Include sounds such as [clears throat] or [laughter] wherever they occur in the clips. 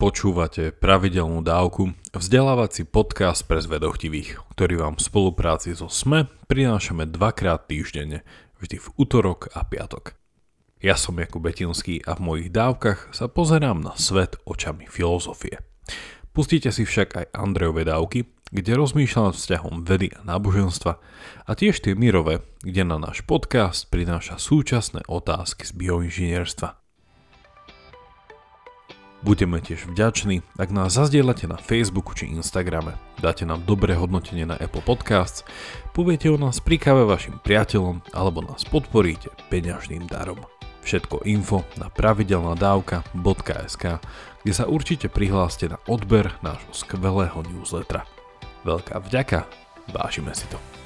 Počúvate pravidelnú dávku, vzdelávací podcast pre zvedochtivých, ktorý vám v spolupráci so SME prinášame dvakrát týždenne, vždy v útorok a piatok. Ja som Jakub Betinský a v mojich dávkach sa pozerám na svet očami filozofie. Pustite si však aj Andrejové dávky, kde rozmýšľam nad vzťahom vedy a náboženstva a tiež tie mirové, kde na náš podcast prináša súčasné otázky z bioinžinierstva. Budeme tiež vďační, ak nás zazdieľate na Facebooku či Instagrame, dáte nám dobré hodnotenie na Apple Podcasts, poviete o nás pri káve vašim priateľom alebo nás podporíte peňažným darom. Všetko info na pravidelnadavka.sk, kde sa určite prihláste na odber nášho skvelého newslettera. Veľká vďaka, vážime si to.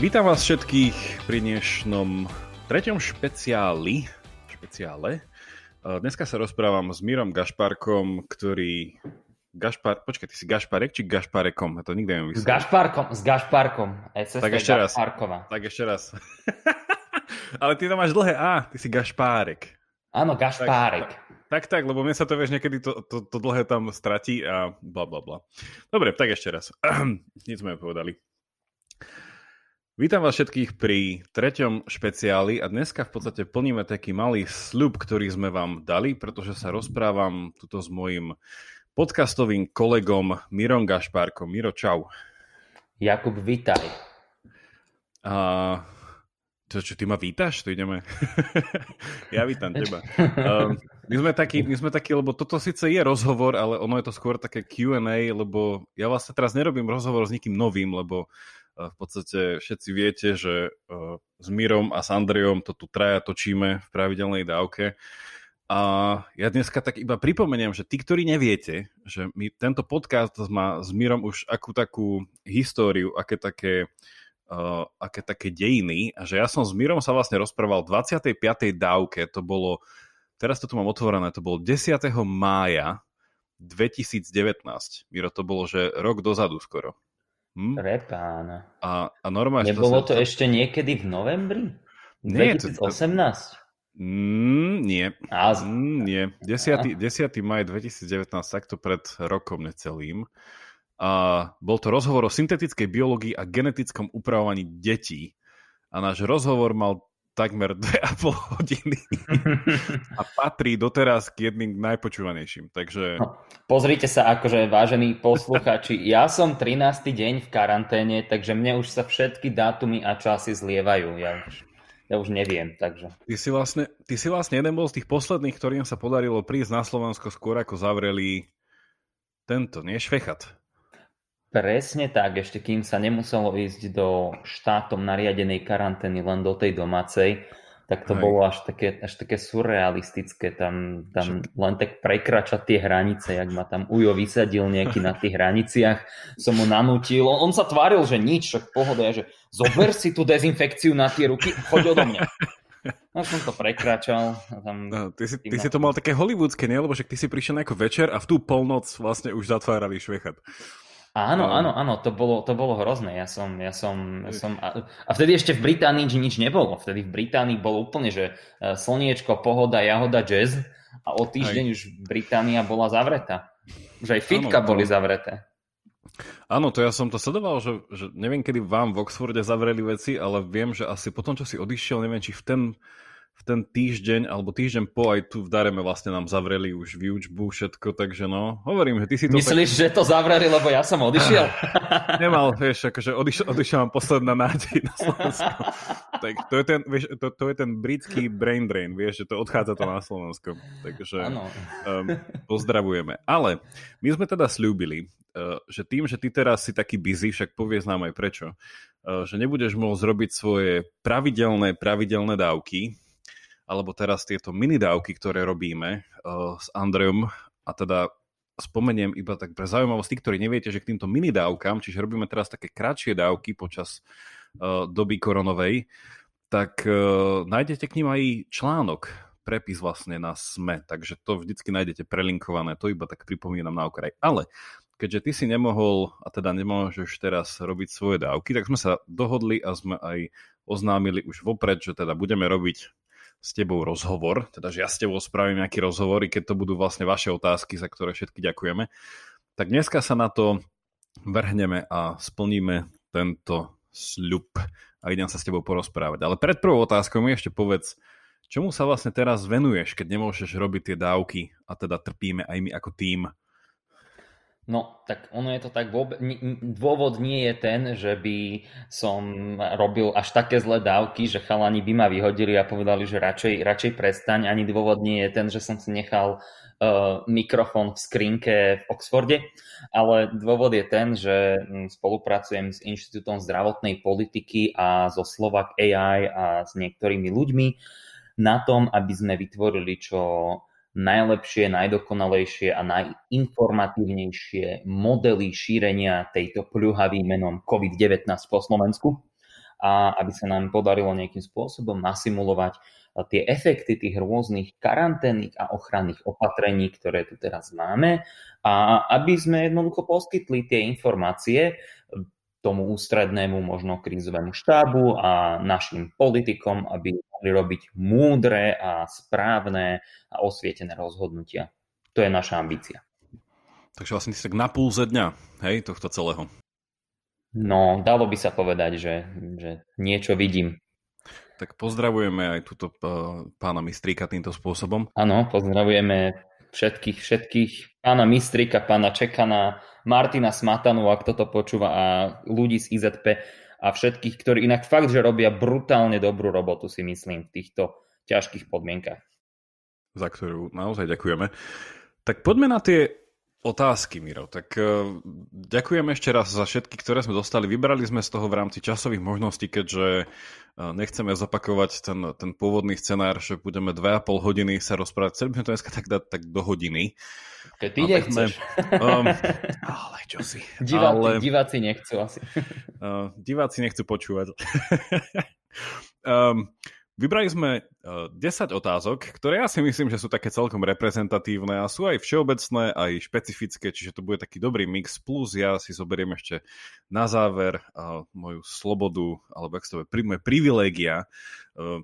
Vítam vás všetkých pri dnešnom treťom špeciáli, špeciále. Dneska sa rozprávam s Mírom Gašparkom, ktorý... Gašpar... Počkaj, ty si Gašparek či Gašparekom? Ja to nikdy neviem vysvetliť. S Gašparkom, s Gašparkom. tak ešte raz. Tak ešte raz. [laughs] Ale ty to máš dlhé A, ty si Gašpárek. Áno, Gašpárek. Tak, tak, tak, lebo mne sa to, vieš, niekedy to, to, to dlhé tam stratí a bla, bla, bla. Dobre, tak ešte raz. [clears throat] Nic sme povedali. Vítam vás všetkých pri treťom špeciáli a dneska v podstate plníme taký malý sľub, ktorý sme vám dali, pretože sa rozprávam tuto s mojim podcastovým kolegom Mirom Gašpárkom. Miro, čau. Jakub, vítaj. A to, čo ty ma vítaš? To ideme. [laughs] ja vítam teba. Um, my, sme takí, my sme takí, lebo toto síce je rozhovor, ale ono je to skôr také Q&A, lebo ja vlastne teraz nerobím rozhovor s nikým novým, lebo v podstate všetci viete, že s Mírom a s Andrejom to tu traja točíme v pravidelnej dávke. A ja dneska tak iba pripomeniem, že tí, ktorí neviete, že my, tento podcast má s Mírom už akú takú históriu, aké také, uh, aké také dejiny a že ja som s Mírom sa vlastne rozprával v 25. dávke, to bolo, teraz to tu mám otvorené, to bolo 10. mája 2019. Miro, to bolo, že rok dozadu skoro. Hm? Prepána. A, a normálne... Nebolo to, to ešte niekedy v novembri? Nie, 2018? To, mm, nie. A... Mm, nie. 10. 10. maj 2019, takto pred rokom necelým. A bol to rozhovor o syntetickej biológii a genetickom upravovaní detí. A náš rozhovor mal takmer 2,5 [laughs] hodiny a patrí doteraz k jedným najpočúvanejším. Takže... No, pozrite sa, akože vážení posluchači, [laughs] ja som 13. deň v karanténe, takže mne už sa všetky dátumy a časy zlievajú. Ja už, ja už neviem, takže... Ty si, vlastne, ty si vlastne jeden bol z tých posledných, ktorým sa podarilo prísť na Slovensko skôr ako zavreli tento, nie Švechat. Presne tak, ešte kým sa nemuselo ísť do štátom nariadenej karantény len do tej domácej, tak to Hej. bolo až také, až také surrealistické, tam, tam len tak prekračať tie hranice, jak ma tam Ujo vysadil nejaký na tých hraniciach, som mu nanútil, on, on sa tváril, že nič, však pohoda, že zober si tú dezinfekciu na tie ruky, choď odo mňa. No som to prekračal. Tam no, ty, si, ty si to mal také hollywoodske, nie? Lebo však ty si prišiel ako večer a v tú polnoc vlastne už zatvárali švechat. Áno, áno, áno, to bolo, to bolo hrozné. Ja som, ja som, ja som a, a vtedy ešte v Británii nič nebolo. Vtedy v Británii bolo úplne, že e, slniečko, pohoda, jahoda, jazz a o týždeň aj. už Británia bola zavretá. Už aj fitka áno, boli to... zavreté. Áno, to ja som to sledoval, že, že neviem, kedy vám v Oxforde zavreli veci, ale viem, že asi potom, čo si odišiel, neviem, či v ten v ten týždeň, alebo týždeň po aj tu v Dareme vlastne nám zavreli už výučbu, všetko, takže no, hovorím, že ty si to... Myslíš, tak... že to zavreli, lebo ja som odišiel? [laughs] Nemal, vieš, akože odišiel, odišiel mám posledná nádej na Slovensku. [laughs] tak to je, ten, vieš, to, to je ten britský brain drain, vieš, že to odchádza to na Slovensko. Takže um, pozdravujeme. Ale my sme teda slúbili, uh, že tým, že ty teraz si taký busy, však povieš nám aj prečo, uh, že nebudeš môcť robiť svoje pravidelné, pravidelné dávky, alebo teraz tieto minidávky, ktoré robíme uh, s Andrejom a teda spomeniem iba tak pre zaujímavosť, ktorí neviete, že k týmto minidávkam, čiže robíme teraz také kratšie dávky počas uh, doby koronovej, tak uh, nájdete k ním aj článok prepis vlastne na SME, takže to vždycky nájdete prelinkované, to iba tak pripomínam na okraj. Ale keďže ty si nemohol, a teda nemôžeš teraz robiť svoje dávky, tak sme sa dohodli a sme aj oznámili už vopred, že teda budeme robiť s tebou rozhovor, teda že ja s tebou spravím nejaký rozhovor, keď to budú vlastne vaše otázky, za ktoré všetky ďakujeme. Tak dneska sa na to vrhneme a splníme tento sľub a idem sa s tebou porozprávať. Ale pred prvou otázkou mi ešte povedz, čomu sa vlastne teraz venuješ, keď nemôžeš robiť tie dávky a teda trpíme aj my ako tým? No, tak ono je to tak, vôbec, dôvod nie je ten, že by som robil až také zlé dávky, že chalani by ma vyhodili a povedali, že radšej, radšej prestaň. Ani dôvod nie je ten, že som si nechal uh, mikrofón v skrinke v Oxforde, ale dôvod je ten, že spolupracujem s Inštitútom zdravotnej politiky a zo Slovak AI a s niektorými ľuďmi na tom, aby sme vytvorili čo najlepšie, najdokonalejšie a najinformatívnejšie modely šírenia tejto pľuhavý menom COVID-19 po Slovensku. A aby sa nám podarilo nejakým spôsobom nasimulovať tie efekty tých rôznych karanténnych a ochranných opatrení, ktoré tu teraz máme. A aby sme jednoducho poskytli tie informácie tomu ústrednému možno krízovému štábu a našim politikom, aby mohli robiť múdre a správne a osvietené rozhodnutia. To je naša ambícia. Takže vlastne si tak na púlze dňa, hej, tohto celého. No, dalo by sa povedať, že, že niečo vidím. Tak pozdravujeme aj túto uh, pána Mistríka týmto spôsobom. Áno, pozdravujeme všetkých, všetkých, pána Mistrika, pána Čekana, Martina Smatanu, ak toto počúva, a ľudí z IZP a všetkých, ktorí inak fakt, že robia brutálne dobrú robotu, si myslím, v týchto ťažkých podmienkach. Za ktorú naozaj ďakujeme. Tak poďme na tie otázky, Miro. Tak uh, ďakujem ešte raz za všetky, ktoré sme dostali. Vybrali sme z toho v rámci časových možností, keďže uh, nechceme zopakovať ten, ten pôvodný scenár, že budeme 2,5 hodiny sa rozprávať. Chceli by sme to dneska tak dať tak do hodiny. Keď ty nechceš. Um, ale čo si. [laughs] Diváci, ale, diváci nechcú asi. Uh, diváci nechcú počúvať. um, [laughs] Vybrali sme 10 eh, otázok, ktoré ja si myslím, že sú také celkom reprezentatívne a sú aj všeobecné, aj špecifické, čiže to bude taký dobrý mix, plus ja si zoberiem ešte na záver uh, moju slobodu, alebo ak to moje privilégia uh,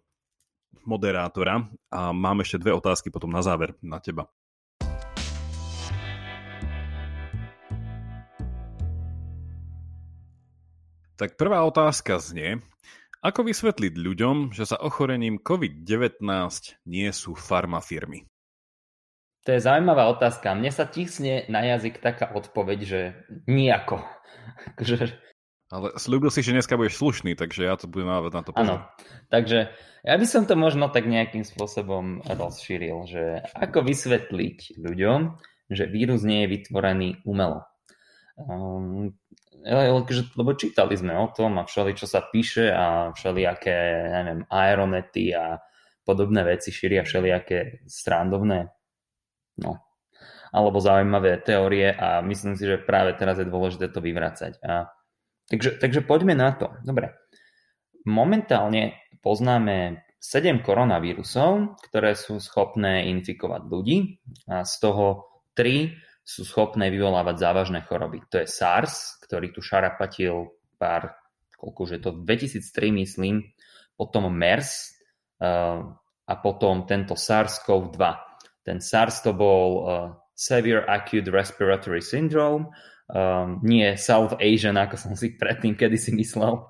moderátora a mám ešte dve otázky potom na záver na teba. Tak prvá otázka znie, ako vysvetliť ľuďom, že sa ochorením COVID-19 nie sú farmafirmy? To je zaujímavá otázka. Mne sa tisne na jazyk taká odpoveď, že nijako. [laughs] Ale slúbil si, že dneska budeš slušný, takže ja to budem mávať na to pozor. Áno, takže ja by som to možno tak nejakým spôsobom rozšíril, že ako vysvetliť ľuďom, že vírus nie je vytvorený umelo. Um, lebo čítali sme o tom a všeli, čo sa píše a všelijaké, neviem, aeronety a podobné veci šíria všelijaké strandovné, no, alebo zaujímavé teórie a myslím si, že práve teraz je dôležité to vyvracať. A, takže, takže poďme na to. Dobre. Momentálne poznáme 7 koronavírusov, ktoré sú schopné infikovať ľudí a z toho 3 sú schopné vyvolávať závažné choroby. To je SARS, ktorý tu šarapatil pár, koľko už je to, 2003 myslím, potom MERS uh, a potom tento SARS-CoV-2. Ten SARS to bol uh, Severe Acute Respiratory Syndrome, um, nie South Asian, ako som si predtým kedy si myslel.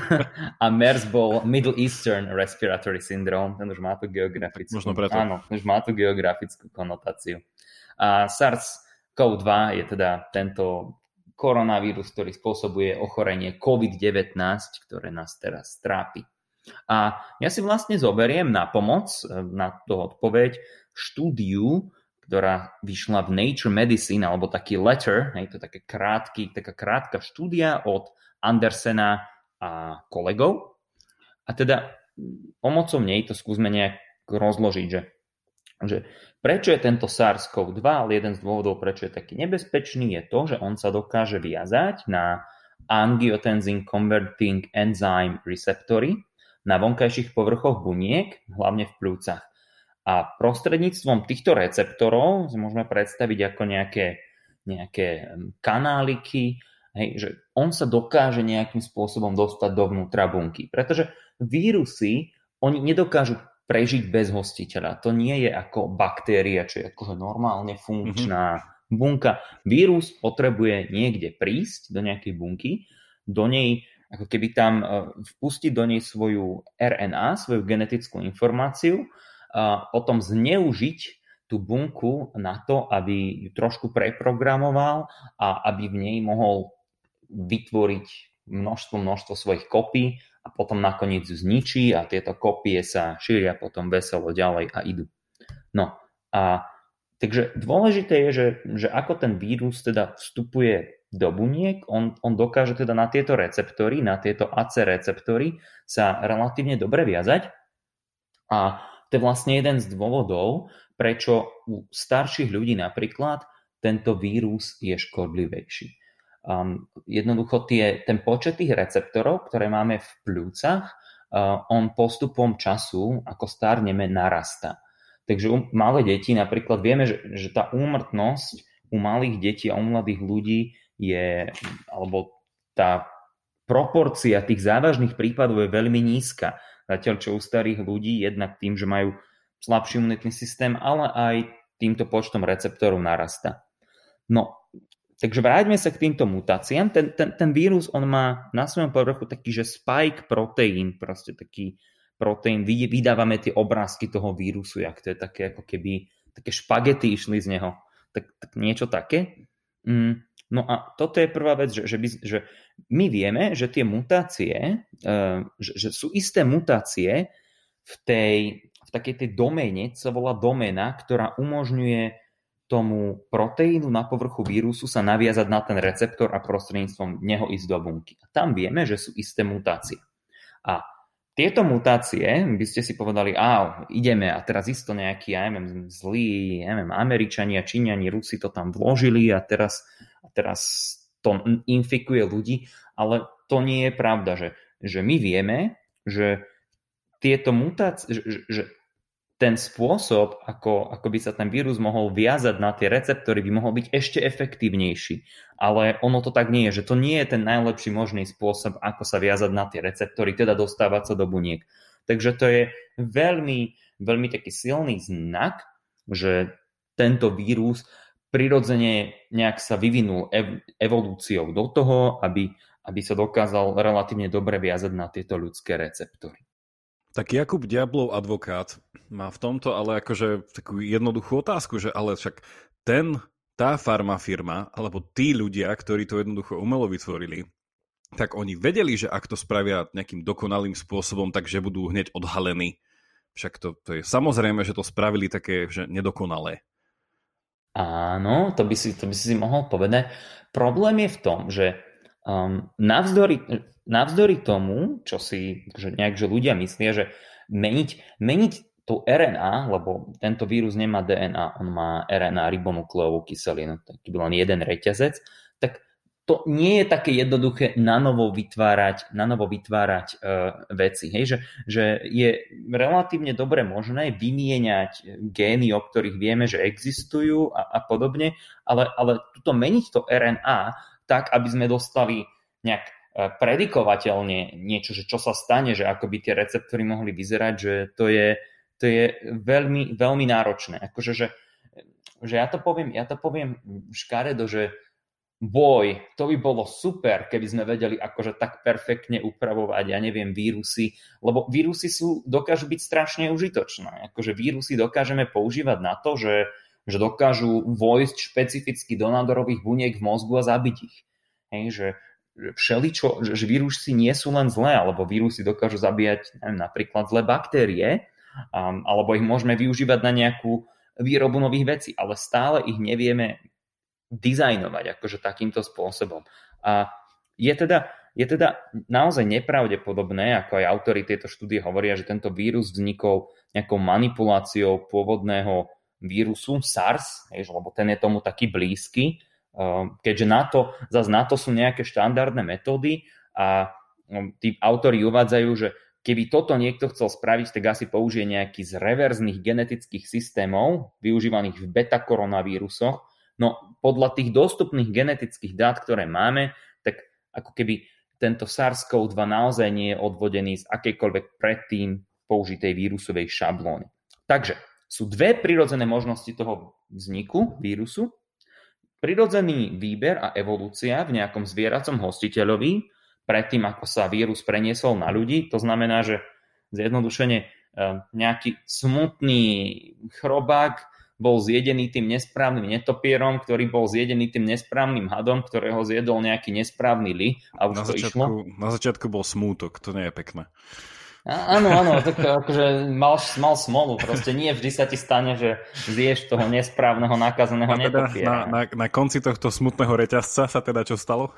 [laughs] a MERS bol Middle Eastern Respiratory Syndrome, ten už má tu geografickú, Možno preto. Áno, už má tu geografickú konotáciu. A SARS CoV-2 je teda tento koronavírus, ktorý spôsobuje ochorenie COVID-19, ktoré nás teraz trápi. A ja si vlastne zoberiem na pomoc, na to odpoveď, štúdiu, ktorá vyšla v Nature Medicine, alebo taký letter, je to také krátky, taká krátka štúdia od Andersena a kolegov. A teda pomocou nej to skúsme nejak rozložiť, že že prečo je tento SARS-CoV-2, ale jeden z dôvodov, prečo je taký nebezpečný, je to, že on sa dokáže viazať na angiotensin converting enzyme receptory na vonkajších povrchoch buniek, hlavne v plúcach. A prostredníctvom týchto receptorov si môžeme predstaviť ako nejaké, nejaké kanáliky, hej, že on sa dokáže nejakým spôsobom dostať dovnútra bunky. Pretože vírusy, oni nedokážu prežiť bez hostiteľa. To nie je ako baktéria, čo je ako normálne funkčná mm-hmm. bunka. Vírus potrebuje niekde prísť do nejakej bunky, do nej ako keby tam e, vpustiť do nej svoju RNA, svoju genetickú informáciu potom zneužiť tú bunku na to, aby ju trošku preprogramoval a aby v nej mohol vytvoriť množstvo, množstvo svojich kopí a potom nakoniec ju zničí a tieto kopie sa šíria potom veselo ďalej a idú. No a takže dôležité je, že, že ako ten vírus teda vstupuje do buniek, on, on dokáže teda na tieto receptory, na tieto AC receptory sa relatívne dobre viazať a to je vlastne jeden z dôvodov, prečo u starších ľudí napríklad tento vírus je škodlivejší. Um, jednoducho tie, ten počet tých receptorov, ktoré máme v pľúcach, uh, on postupom času, ako starneme, narastá. Takže u malé deti napríklad vieme, že, že tá úmrtnosť u malých detí a u mladých ľudí je, alebo tá proporcia tých závažných prípadov je veľmi nízka. Zatiaľ čo u starých ľudí jednak tým, že majú slabší imunitný systém, ale aj týmto počtom receptorov narasta. No, takže vráťme sa k týmto mutáciám. Ten, ten, ten vírus, on má na svojom povrchu taký, že spike proteín, proste taký proteín, vydávame tie obrázky toho vírusu, jak to je také ako keby také špagety išli z neho. Tak, tak niečo také. Mm, no a toto je prvá vec, že, že, by, že my vieme, že tie mutácie, eh, že, že sú isté mutácie v tej, v takej tej doméne, sa volá doména, ktorá umožňuje tomu proteínu na povrchu vírusu sa naviazať na ten receptor a prostredníctvom neho ísť do bunky. A tam vieme, že sú isté mutácie. A tieto mutácie, by ste si povedali, a ideme a teraz isto nejaký, ja neviem, zlí, ja neviem, Američania, Číňani, Rusi to tam vložili a teraz, a teraz to infikuje ľudí, ale to nie je pravda, že, že my vieme, že tieto mutácie, že, že ten spôsob, ako, ako by sa ten vírus mohol viazať na tie receptory, by mohol byť ešte efektívnejší. Ale ono to tak nie je, že to nie je ten najlepší možný spôsob, ako sa viazať na tie receptory, teda dostávať sa do buniek. Takže to je veľmi, veľmi taký silný znak, že tento vírus prirodzene nejak sa vyvinul ev- evolúciou do toho, aby, aby sa dokázal relatívne dobre viazať na tieto ľudské receptory. Tak Jakub Diablov advokát má v tomto ale akože takú jednoduchú otázku, že ale však ten, tá farmafirma, alebo tí ľudia, ktorí to jednoducho umelo vytvorili, tak oni vedeli, že ak to spravia nejakým dokonalým spôsobom, takže budú hneď odhalení. Však to, to je samozrejme, že to spravili také, že nedokonalé. Áno, to by si, to by si mohol povedať. Problém je v tom, že um, navzdory, navzdory tomu, čo si že nejak že ľudia myslia, že meniť, meniť tú RNA, lebo tento vírus nemá DNA, on má RNA ribonukleovú kyselinu, taký byl len jeden reťazec, tak to nie je také jednoduché na novo vytvárať, na novo vytvárať uh, veci. Hej? Že, že je relatívne dobre možné vymieňať gény, o ktorých vieme, že existujú a, a podobne, ale, ale tuto meniť to RNA tak, aby sme dostali nejak uh, predikovateľne niečo, že čo sa stane, že ako by tie receptory mohli vyzerať, že to je, to je veľmi, veľmi náročné. Akože, že, že ja to poviem, ja to poviem škaredo, že boj, to by bolo super, keby sme vedeli akože tak perfektne upravovať, ja neviem, vírusy, lebo vírusy sú, dokážu byť strašne užitočné. Akože vírusy dokážeme používať na to, že, že dokážu vojsť špecificky do nádorových buniek v mozgu a zabiť ich. Hej, že, všeličo, že vírusy nie sú len zlé, alebo vírusy dokážu zabíjať neviem, napríklad zlé baktérie, um, alebo ich môžeme využívať na nejakú výrobu nových vecí, ale stále ich nevieme dizajnovať akože takýmto spôsobom. A je teda, je teda naozaj nepravdepodobné, ako aj autori tejto štúdie hovoria, že tento vírus vznikol nejakou manipuláciou pôvodného vírusu SARS, hej, lebo ten je tomu taký blízky, ehm, keďže na to, zase na to sú nejaké štandardné metódy a ehm, tí autori uvádzajú, že keby toto niekto chcel spraviť, tak asi použije nejaký z reverzných genetických systémov, využívaných v beta-koronavírusoch. No podľa tých dostupných genetických dát, ktoré máme, tak ako keby tento SARS-CoV-2 naozaj nie je odvodený z akejkoľvek predtým použitej vírusovej šablóny. Takže sú dve prirodzené možnosti toho vzniku vírusu. Prirodzený výber a evolúcia v nejakom zvieracom hostiteľovi, predtým ako sa vírus preniesol na ľudí. To znamená, že zjednodušene e, nejaký smutný chrobák bol zjedený tým nesprávnym netopierom, ktorý bol zjedený tým nesprávnym hadom, ktorého zjedol nejaký nesprávny li a už na to začiatku, išlo. Na začiatku bol smútok, to nie je pekné. Áno, áno, tak akože mal, mal smolu, proste nie vždy sa ti stane, že zješ toho nesprávneho nakazeného a teda. Na, na, na konci tohto smutného reťazca sa teda čo stalo?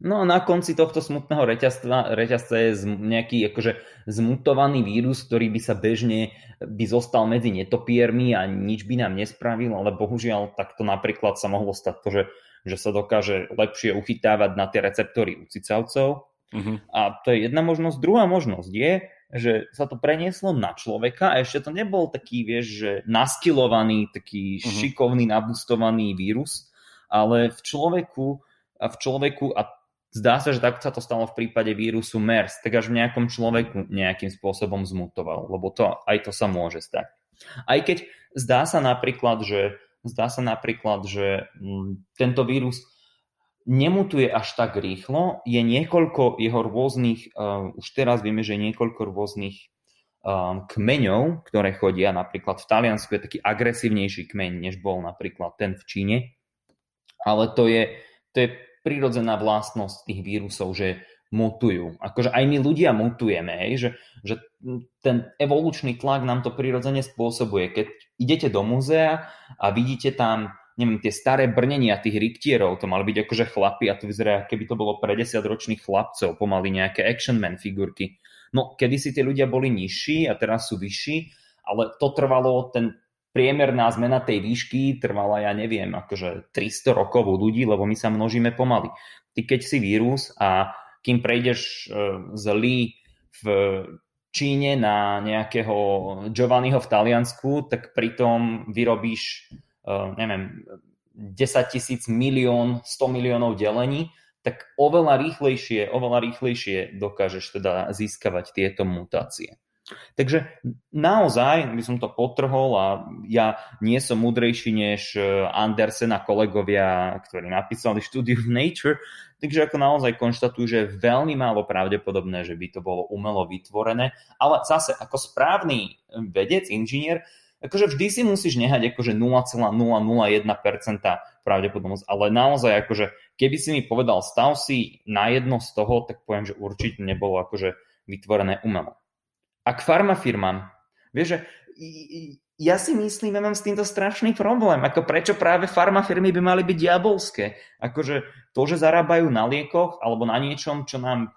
No na konci tohto smutného reťazca, reťazca je nejaký akože zmutovaný vírus, ktorý by sa bežne by zostal medzi netopiermi a nič by nám nespravil, ale bohužiaľ takto napríklad sa mohlo stať to, že, že sa dokáže lepšie uchytávať na tie receptory u cicavcov, Uh-huh. A to je jedna možnosť. Druhá možnosť je, že sa to prenieslo na človeka a ešte to nebol taký, vieš, že naskilovaný, taký uh-huh. šikovný, nabustovaný vírus, ale v človeku a v človeku a zdá sa, že tak sa to stalo v prípade vírusu MERS, tak až v nejakom človeku nejakým spôsobom zmutoval, lebo to, aj to sa môže stať. Aj keď zdá sa napríklad, že zdá sa napríklad, že mm, tento vírus nemutuje až tak rýchlo. Je niekoľko jeho rôznych, uh, už teraz vieme, že je niekoľko rôznych um, kmeňov, ktoré chodia. Napríklad v Taliansku je taký agresívnejší kmeň, než bol napríklad ten v Číne. Ale to je, to je prirodzená vlastnosť tých vírusov, že mutujú. Akože aj my ľudia mutujeme, že, že ten evolučný tlak nám to prirodzene spôsobuje. Keď idete do múzea a vidíte tam neviem, tie staré brnenia tých ryktierov, to mali byť akože chlapi a to vyzerá, keby to bolo pre 10 ročných chlapcov, pomaly nejaké action man figurky. No, kedy si tie ľudia boli nižší a teraz sú vyšší, ale to trvalo, ten priemerná zmena tej výšky trvala, ja neviem, akože 300 rokov u ľudí, lebo my sa množíme pomaly. Ty keď si vírus a kým prejdeš e, z Lee v Číne na nejakého Giovanniho v Taliansku, tak pritom vyrobíš neviem, 10 tisíc milión, 100 miliónov delení, tak oveľa rýchlejšie, oveľa rýchlejšie dokážeš teda získavať tieto mutácie. Takže naozaj by som to potrhol a ja nie som múdrejší než eh, Andersen a kolegovia, ktorí napísali štúdiu v Nature, takže ako naozaj konštatujú, že je veľmi málo pravdepodobné, že by to bolo umelo vytvorené, ale zase ako správny vedec, inžinier, akože vždy si musíš nehať akože 0,001% pravdepodobnosť, ale naozaj akože keby si mi povedal stav si na jedno z toho, tak poviem, že určite nebolo akože vytvorené umelo. A k farmafirmám, vieš, že ja si myslím, ja mám s týmto strašný problém. Ako prečo práve farmafirmy by mali byť diabolské? Akože to, že zarábajú na liekoch alebo na niečom, čo nám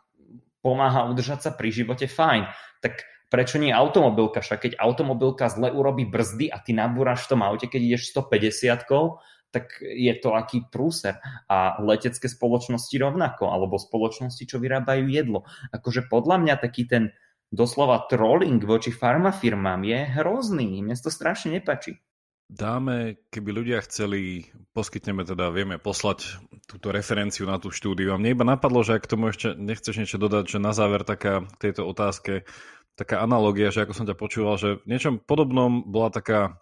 pomáha udržať sa pri živote, fajn. Tak prečo nie automobilka? Však keď automobilka zle urobí brzdy a ty nabúraš v tom aute, keď ideš 150 tak je to aký prúser. A letecké spoločnosti rovnako, alebo spoločnosti, čo vyrábajú jedlo. Akože podľa mňa taký ten doslova trolling voči farmafirmám je hrozný. Mne to strašne nepačí. Dáme, keby ľudia chceli, poskytneme teda, vieme poslať túto referenciu na tú štúdiu. A mne iba napadlo, že ak tomu ešte nechceš niečo dodať, že na záver taká tejto otázke taká analogia, že ako som ťa počúval, že v niečom podobnom bola taká,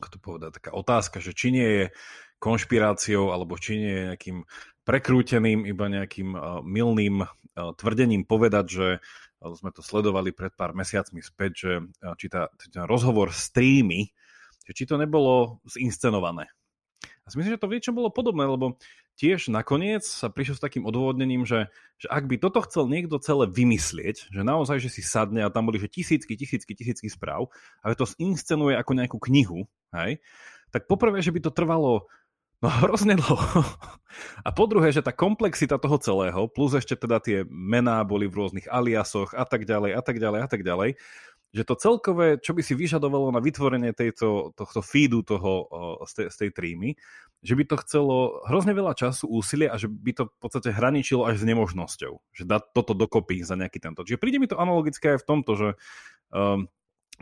ako to povedať, taká otázka, že či nie je konšpiráciou alebo či nie je nejakým prekrúteným, iba nejakým uh, milným uh, tvrdením povedať, že uh, sme to sledovali pred pár mesiacmi späť, že uh, či tá, ten rozhovor s že či to nebolo zinscenované. A si myslím, že to v niečom bolo podobné, lebo tiež nakoniec sa prišiel s takým odôvodnením, že, že ak by toto chcel niekto celé vymyslieť, že naozaj, že si sadne a tam boli že tisícky, tisícky, tisícky správ a že to inscenuje ako nejakú knihu, hej, tak poprvé, že by to trvalo no [laughs] hrozne dlho. A po druhé, že tá komplexita toho celého, plus ešte teda tie mená boli v rôznych aliasoch a tak ďalej, a tak ďalej, a tak ďalej, že to celkové, čo by si vyžadovalo na vytvorenie tejto, tohto feedu toho, z, tej, z tej trímy, že by to chcelo hrozne veľa času, úsilia a že by to v podstate hraničilo až s nemožnosťou, že dať toto dokopy za nejaký tento. Čiže príde mi to analogické aj v tomto, že um,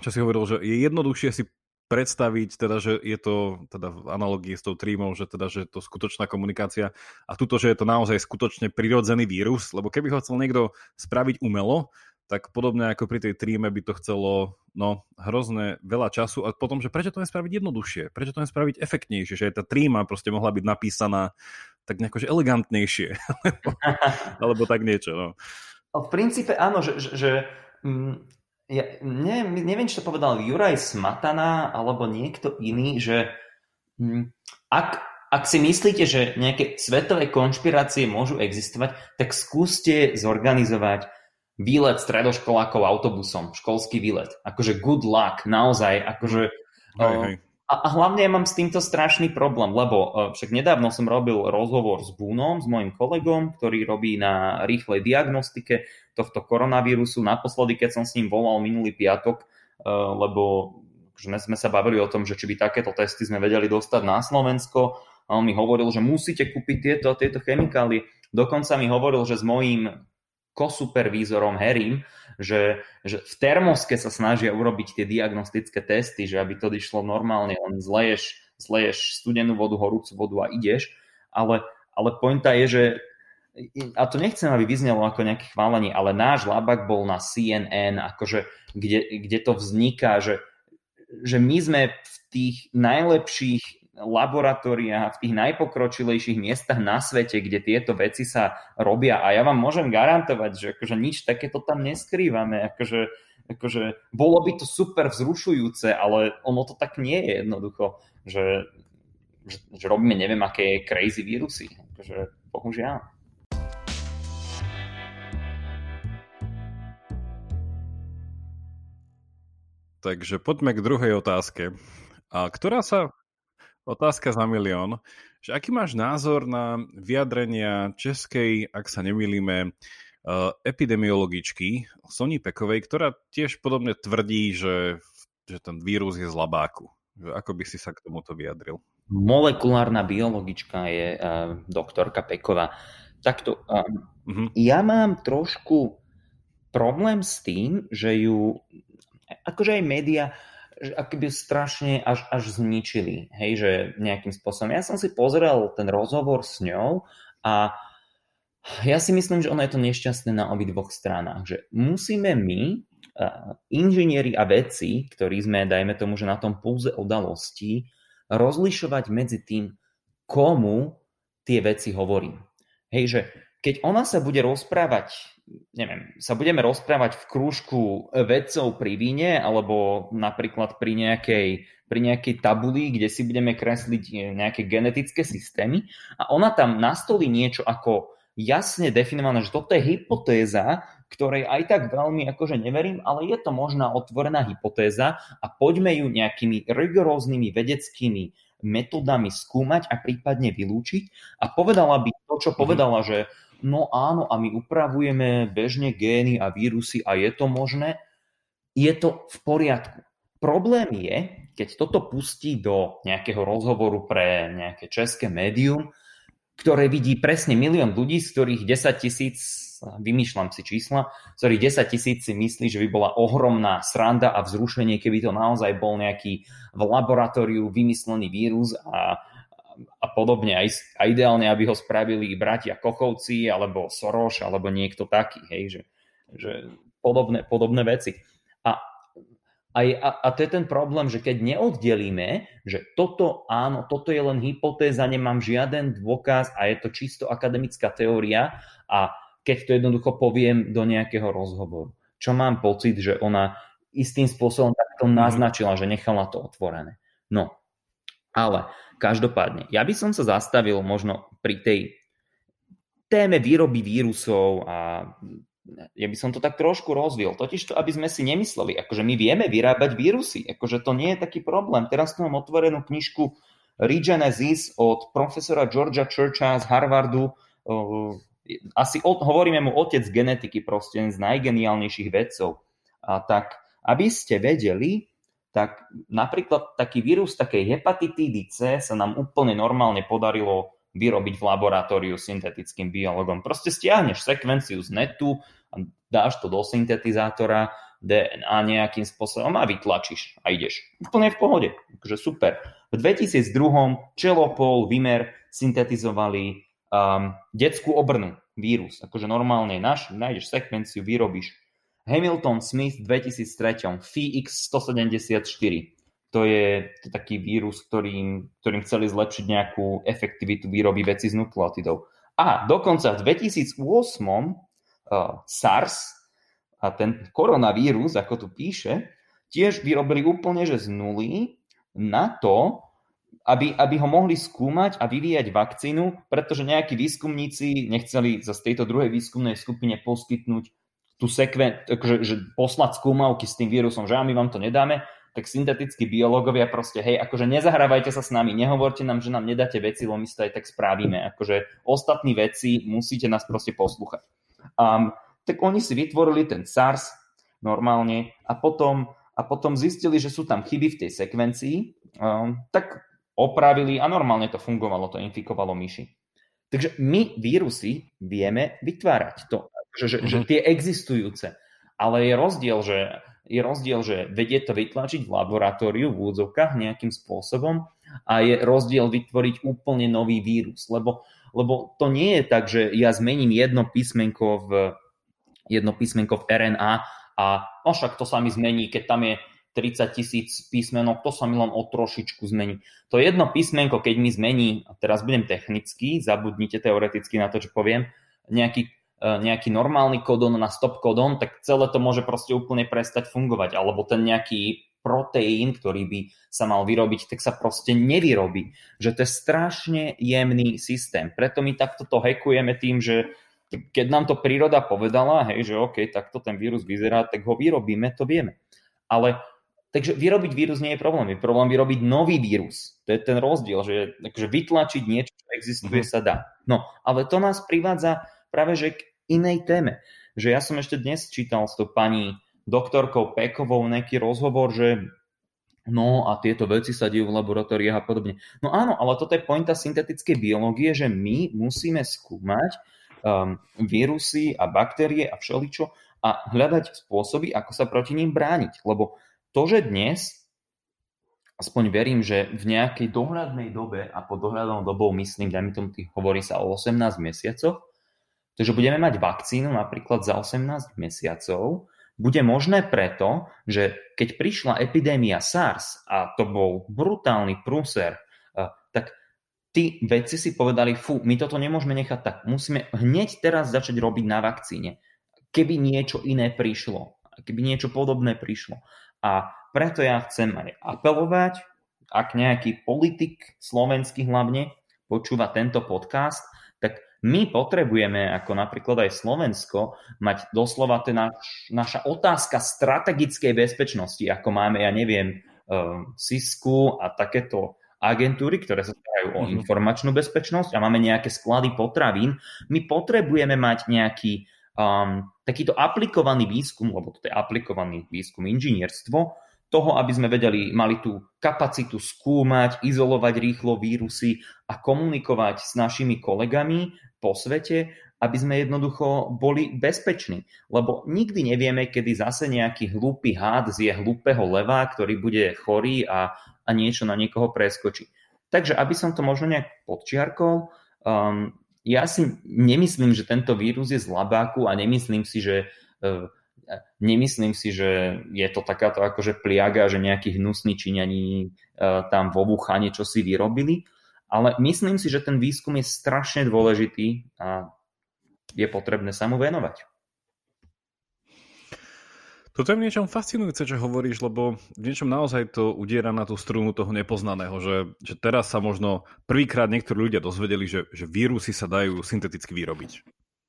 čo si hovoril, že je jednoduchšie si predstaviť, teda, že je to teda v analogii s tou trímou, že teda, že je to skutočná komunikácia a tuto, že je to naozaj skutočne prirodzený vírus, lebo keby ho chcel niekto spraviť umelo, tak podobne ako pri tej tríme by to chcelo no, hrozné veľa času a potom, že prečo to nespraviť jednoduchšie, prečo to nespraviť efektnejšie, že aj tá tríma proste mohla byť napísaná tak nejako že elegantnejšie, alebo, [laughs] alebo tak niečo. No. V princípe áno, že, že, že mm, ja ne, neviem, či to povedal Juraj Smatana alebo niekto iný, že mm, ak, ak si myslíte, že nejaké svetové konšpirácie môžu existovať, tak skúste zorganizovať výlet stredoškolákov autobusom, školský výlet. Akože good luck, naozaj, akože... Hej, hej. A, a hlavne ja mám s týmto strašný problém, lebo uh, však nedávno som robil rozhovor s Búnom, s mojim kolegom, ktorý robí na rýchlej diagnostike tohto koronavírusu. Naposledy, keď som s ním volal minulý piatok, uh, lebo sme, sme sa bavili o tom, že či by takéto testy sme vedeli dostať na Slovensko, a on mi hovoril, že musíte kúpiť tieto a tieto chemikálie. Dokonca mi hovoril, že s mojím kosupervízorom Harrym, že, že v termoske sa snažia urobiť tie diagnostické testy, že aby to išlo normálne, len zleješ, zleješ studenú vodu, horúcu vodu a ideš, ale, ale pointa je, že a to nechcem, aby vyznelo ako nejaké chválenie, ale náš labak bol na CNN, akože, kde, kde to vzniká, že, že my sme v tých najlepších laboratória v tých najpokročilejších miestach na svete, kde tieto veci sa robia. A ja vám môžem garantovať, že akože nič takéto tam neskrývame. Akože, akože bolo by to super vzrušujúce, ale ono to tak nie je jednoducho, že, že, že robíme neviem aké crazy vírusy. Akože, bohužiaľ. Takže poďme k druhej otázke, a ktorá sa Otázka za milión. Že aký máš názor na vyjadrenia českej, ak sa nemýlime, uh, epidemiologičky Soni Pekovej, ktorá tiež podobne tvrdí, že, že ten vírus je z labáku. Že ako by si sa k tomuto vyjadril? Molekulárna biologička je uh, doktorka Peková. Takto, uh, uh-huh. ja mám trošku problém s tým, že ju, akože aj média, akoby strašne až, až zničili, hej, že nejakým spôsobom. Ja som si pozrel ten rozhovor s ňou a ja si myslím, že ono je to nešťastné na obidvoch stranách, že musíme my, inžinieri a vedci, ktorí sme, dajme tomu, že na tom pulze udalostí, rozlišovať medzi tým, komu tie veci hovorím. Hej, že keď ona sa bude rozprávať neviem, sa budeme rozprávať v krúžku vedcov pri víne alebo napríklad pri nejakej, pri nejakej tabuli, kde si budeme kresliť e, nejaké genetické systémy a ona tam nastolí niečo ako jasne definované, že toto je hypotéza, ktorej aj tak veľmi akože neverím, ale je to možná otvorená hypotéza a poďme ju nejakými rigoróznymi vedeckými metodami skúmať a prípadne vylúčiť a povedala by to, čo mhm. povedala, že no áno, a my upravujeme bežne gény a vírusy a je to možné, je to v poriadku. Problém je, keď toto pustí do nejakého rozhovoru pre nejaké české médium, ktoré vidí presne milión ľudí, z ktorých 10 tisíc, vymýšľam si čísla, z ktorých 10 tisíc si myslí, že by bola ohromná sranda a vzrušenie, keby to naozaj bol nejaký v laboratóriu vymyslený vírus a a podobne. Aj, a ideálne, aby ho spravili bratia Kochovci, alebo Soroš, alebo niekto taký, hej, že, že podobné, podobné veci. A, aj, a, a to je ten problém, že keď neoddelíme, že toto áno, toto je len hypotéza, nemám žiaden dôkaz a je to čisto akademická teória a keď to jednoducho poviem do nejakého rozhovoru, čo mám pocit, že ona istým spôsobom takto mhm. naznačila, že nechala to otvorené. No, ale Každopádne, ja by som sa zastavil možno pri tej téme výroby vírusov a ja by som to tak trošku rozvil. Totiž to, aby sme si nemysleli, akože my vieme vyrábať vírusy, akože to nie je taký problém. Teraz tu mám otvorenú knižku Regenesis od profesora Georgia Churcha z Harvardu. Asi hovoríme mu otec genetiky, proste z najgeniálnejších vedcov. A tak aby ste vedeli, tak napríklad taký vírus takej hepatitídy C sa nám úplne normálne podarilo vyrobiť v laboratóriu syntetickým biologom. Proste stiahneš sekvenciu z netu a dáš to do syntetizátora, DNA nejakým spôsobom a vytlačíš a ideš. Úplne v pohode, takže super. V 2002. Čelopol, Vimer syntetizovali um, detskú obrnu, vírus. Akože normálne náš, nájdeš sekvenciu, vyrobíš. Hamilton Smith v 2003. FIX174. To je taký vírus, ktorým, ktorým chceli zlepšiť nejakú efektivitu výroby veci z nukleotidov. A dokonca v 2008 uh, SARS a ten koronavírus, ako tu píše, tiež vyrobili úplne že z nuly na to, aby, aby ho mohli skúmať a vyvíjať vakcínu, pretože nejakí výskumníci nechceli z tejto druhej výskumnej skupine poskytnúť tú sekven, akože, že poslať skúmavky s tým vírusom, že a my vám to nedáme, tak syntetickí biológovia proste, hej, akože nezahrávajte sa s nami, nehovorte nám, že nám nedáte veci, lebo my to aj tak spravíme. Akože ostatní veci musíte nás proste poslúchať. Um, tak oni si vytvorili ten SARS normálne a potom, a potom zistili, že sú tam chyby v tej sekvencii, um, tak opravili a normálne to fungovalo, to infikovalo myši. Takže my vírusy vieme vytvárať. To že, že, uh-huh. že mhm. tie existujúce. Ale je rozdiel, že je rozdiel, že vedie to vytlačiť v laboratóriu v údzovkách nejakým spôsobom a je rozdiel vytvoriť úplne nový vírus. Lebo, lebo to nie je tak, že ja zmením jedno písmenko v, jedno písmenko v RNA a no však to sa mi zmení, keď tam je 30 tisíc písmenok, to sa mi len o trošičku zmení. To jedno písmenko, keď mi zmení, a teraz budem technický, zabudnite teoreticky na to, čo poviem, nejaký nejaký normálny kodon na stop kodon, tak celé to môže proste úplne prestať fungovať. Alebo ten nejaký proteín, ktorý by sa mal vyrobiť, tak sa proste nevyrobí. Že to je strašne jemný systém. Preto my takto to hekujeme tým, že keď nám to príroda povedala, hej, že OK, takto ten vírus vyzerá, tak ho vyrobíme, to vieme. Ale Takže vyrobiť vírus nie je problém. Je problém vyrobiť nový vírus. To je ten rozdiel, že takže vytlačiť niečo, čo existuje, mm-hmm. sa dá. No, ale to nás privádza práve že k inej téme. Že ja som ešte dnes čítal s tou pani doktorkou Pekovou nejaký rozhovor, že no a tieto veci sa dejú v laboratóriách a podobne. No áno, ale toto je pointa syntetickej biológie, že my musíme skúmať um, vírusy a baktérie a všeličo a hľadať spôsoby, ako sa proti ním brániť. Lebo to, že dnes aspoň verím, že v nejakej dohľadnej dobe, a po dohľadnou dobou myslím, dajme tomu, hovorí sa o 18 mesiacoch, Takže budeme mať vakcínu napríklad za 18 mesiacov. Bude možné preto, že keď prišla epidémia SARS a to bol brutálny prúser, tak tí vedci si povedali, fú, my toto nemôžeme nechať tak, musíme hneď teraz začať robiť na vakcíne. Keby niečo iné prišlo, keby niečo podobné prišlo. A preto ja chcem aj apelovať, ak nejaký politik slovenský hlavne počúva tento podcast, my potrebujeme, ako napríklad aj Slovensko, mať doslova ten naš, naša otázka strategickej bezpečnosti, ako máme, ja neviem, uh, SISku a takéto agentúry, ktoré sa starajú o mhm. informačnú bezpečnosť a máme nejaké sklady potravín. My potrebujeme mať nejaký um, takýto aplikovaný výskum, lebo to je aplikovaný výskum inžinierstvo, toho, aby sme vedeli, mali tú kapacitu skúmať, izolovať rýchlo vírusy a komunikovať s našimi kolegami po svete, aby sme jednoducho boli bezpeční. Lebo nikdy nevieme, kedy zase nejaký hlúpy hád zje hlúpeho leva, ktorý bude chorý a, a niečo na niekoho preskočí. Takže aby som to možno nejak podčiarkol, um, ja si nemyslím, že tento vírus je z labáku a nemyslím si, že uh, Nemyslím si, že je to takáto akože pliaga, že nejakí hnusní Číňani e, tam vo Wuhane čo si vyrobili, ale myslím si, že ten výskum je strašne dôležitý a je potrebné sa mu venovať. Toto je v niečom fascinujúce, čo hovoríš, lebo v niečom naozaj to udiera na tú strunu toho nepoznaného, že, že teraz sa možno prvýkrát niektorí ľudia dozvedeli, že, že vírusy sa dajú synteticky vyrobiť.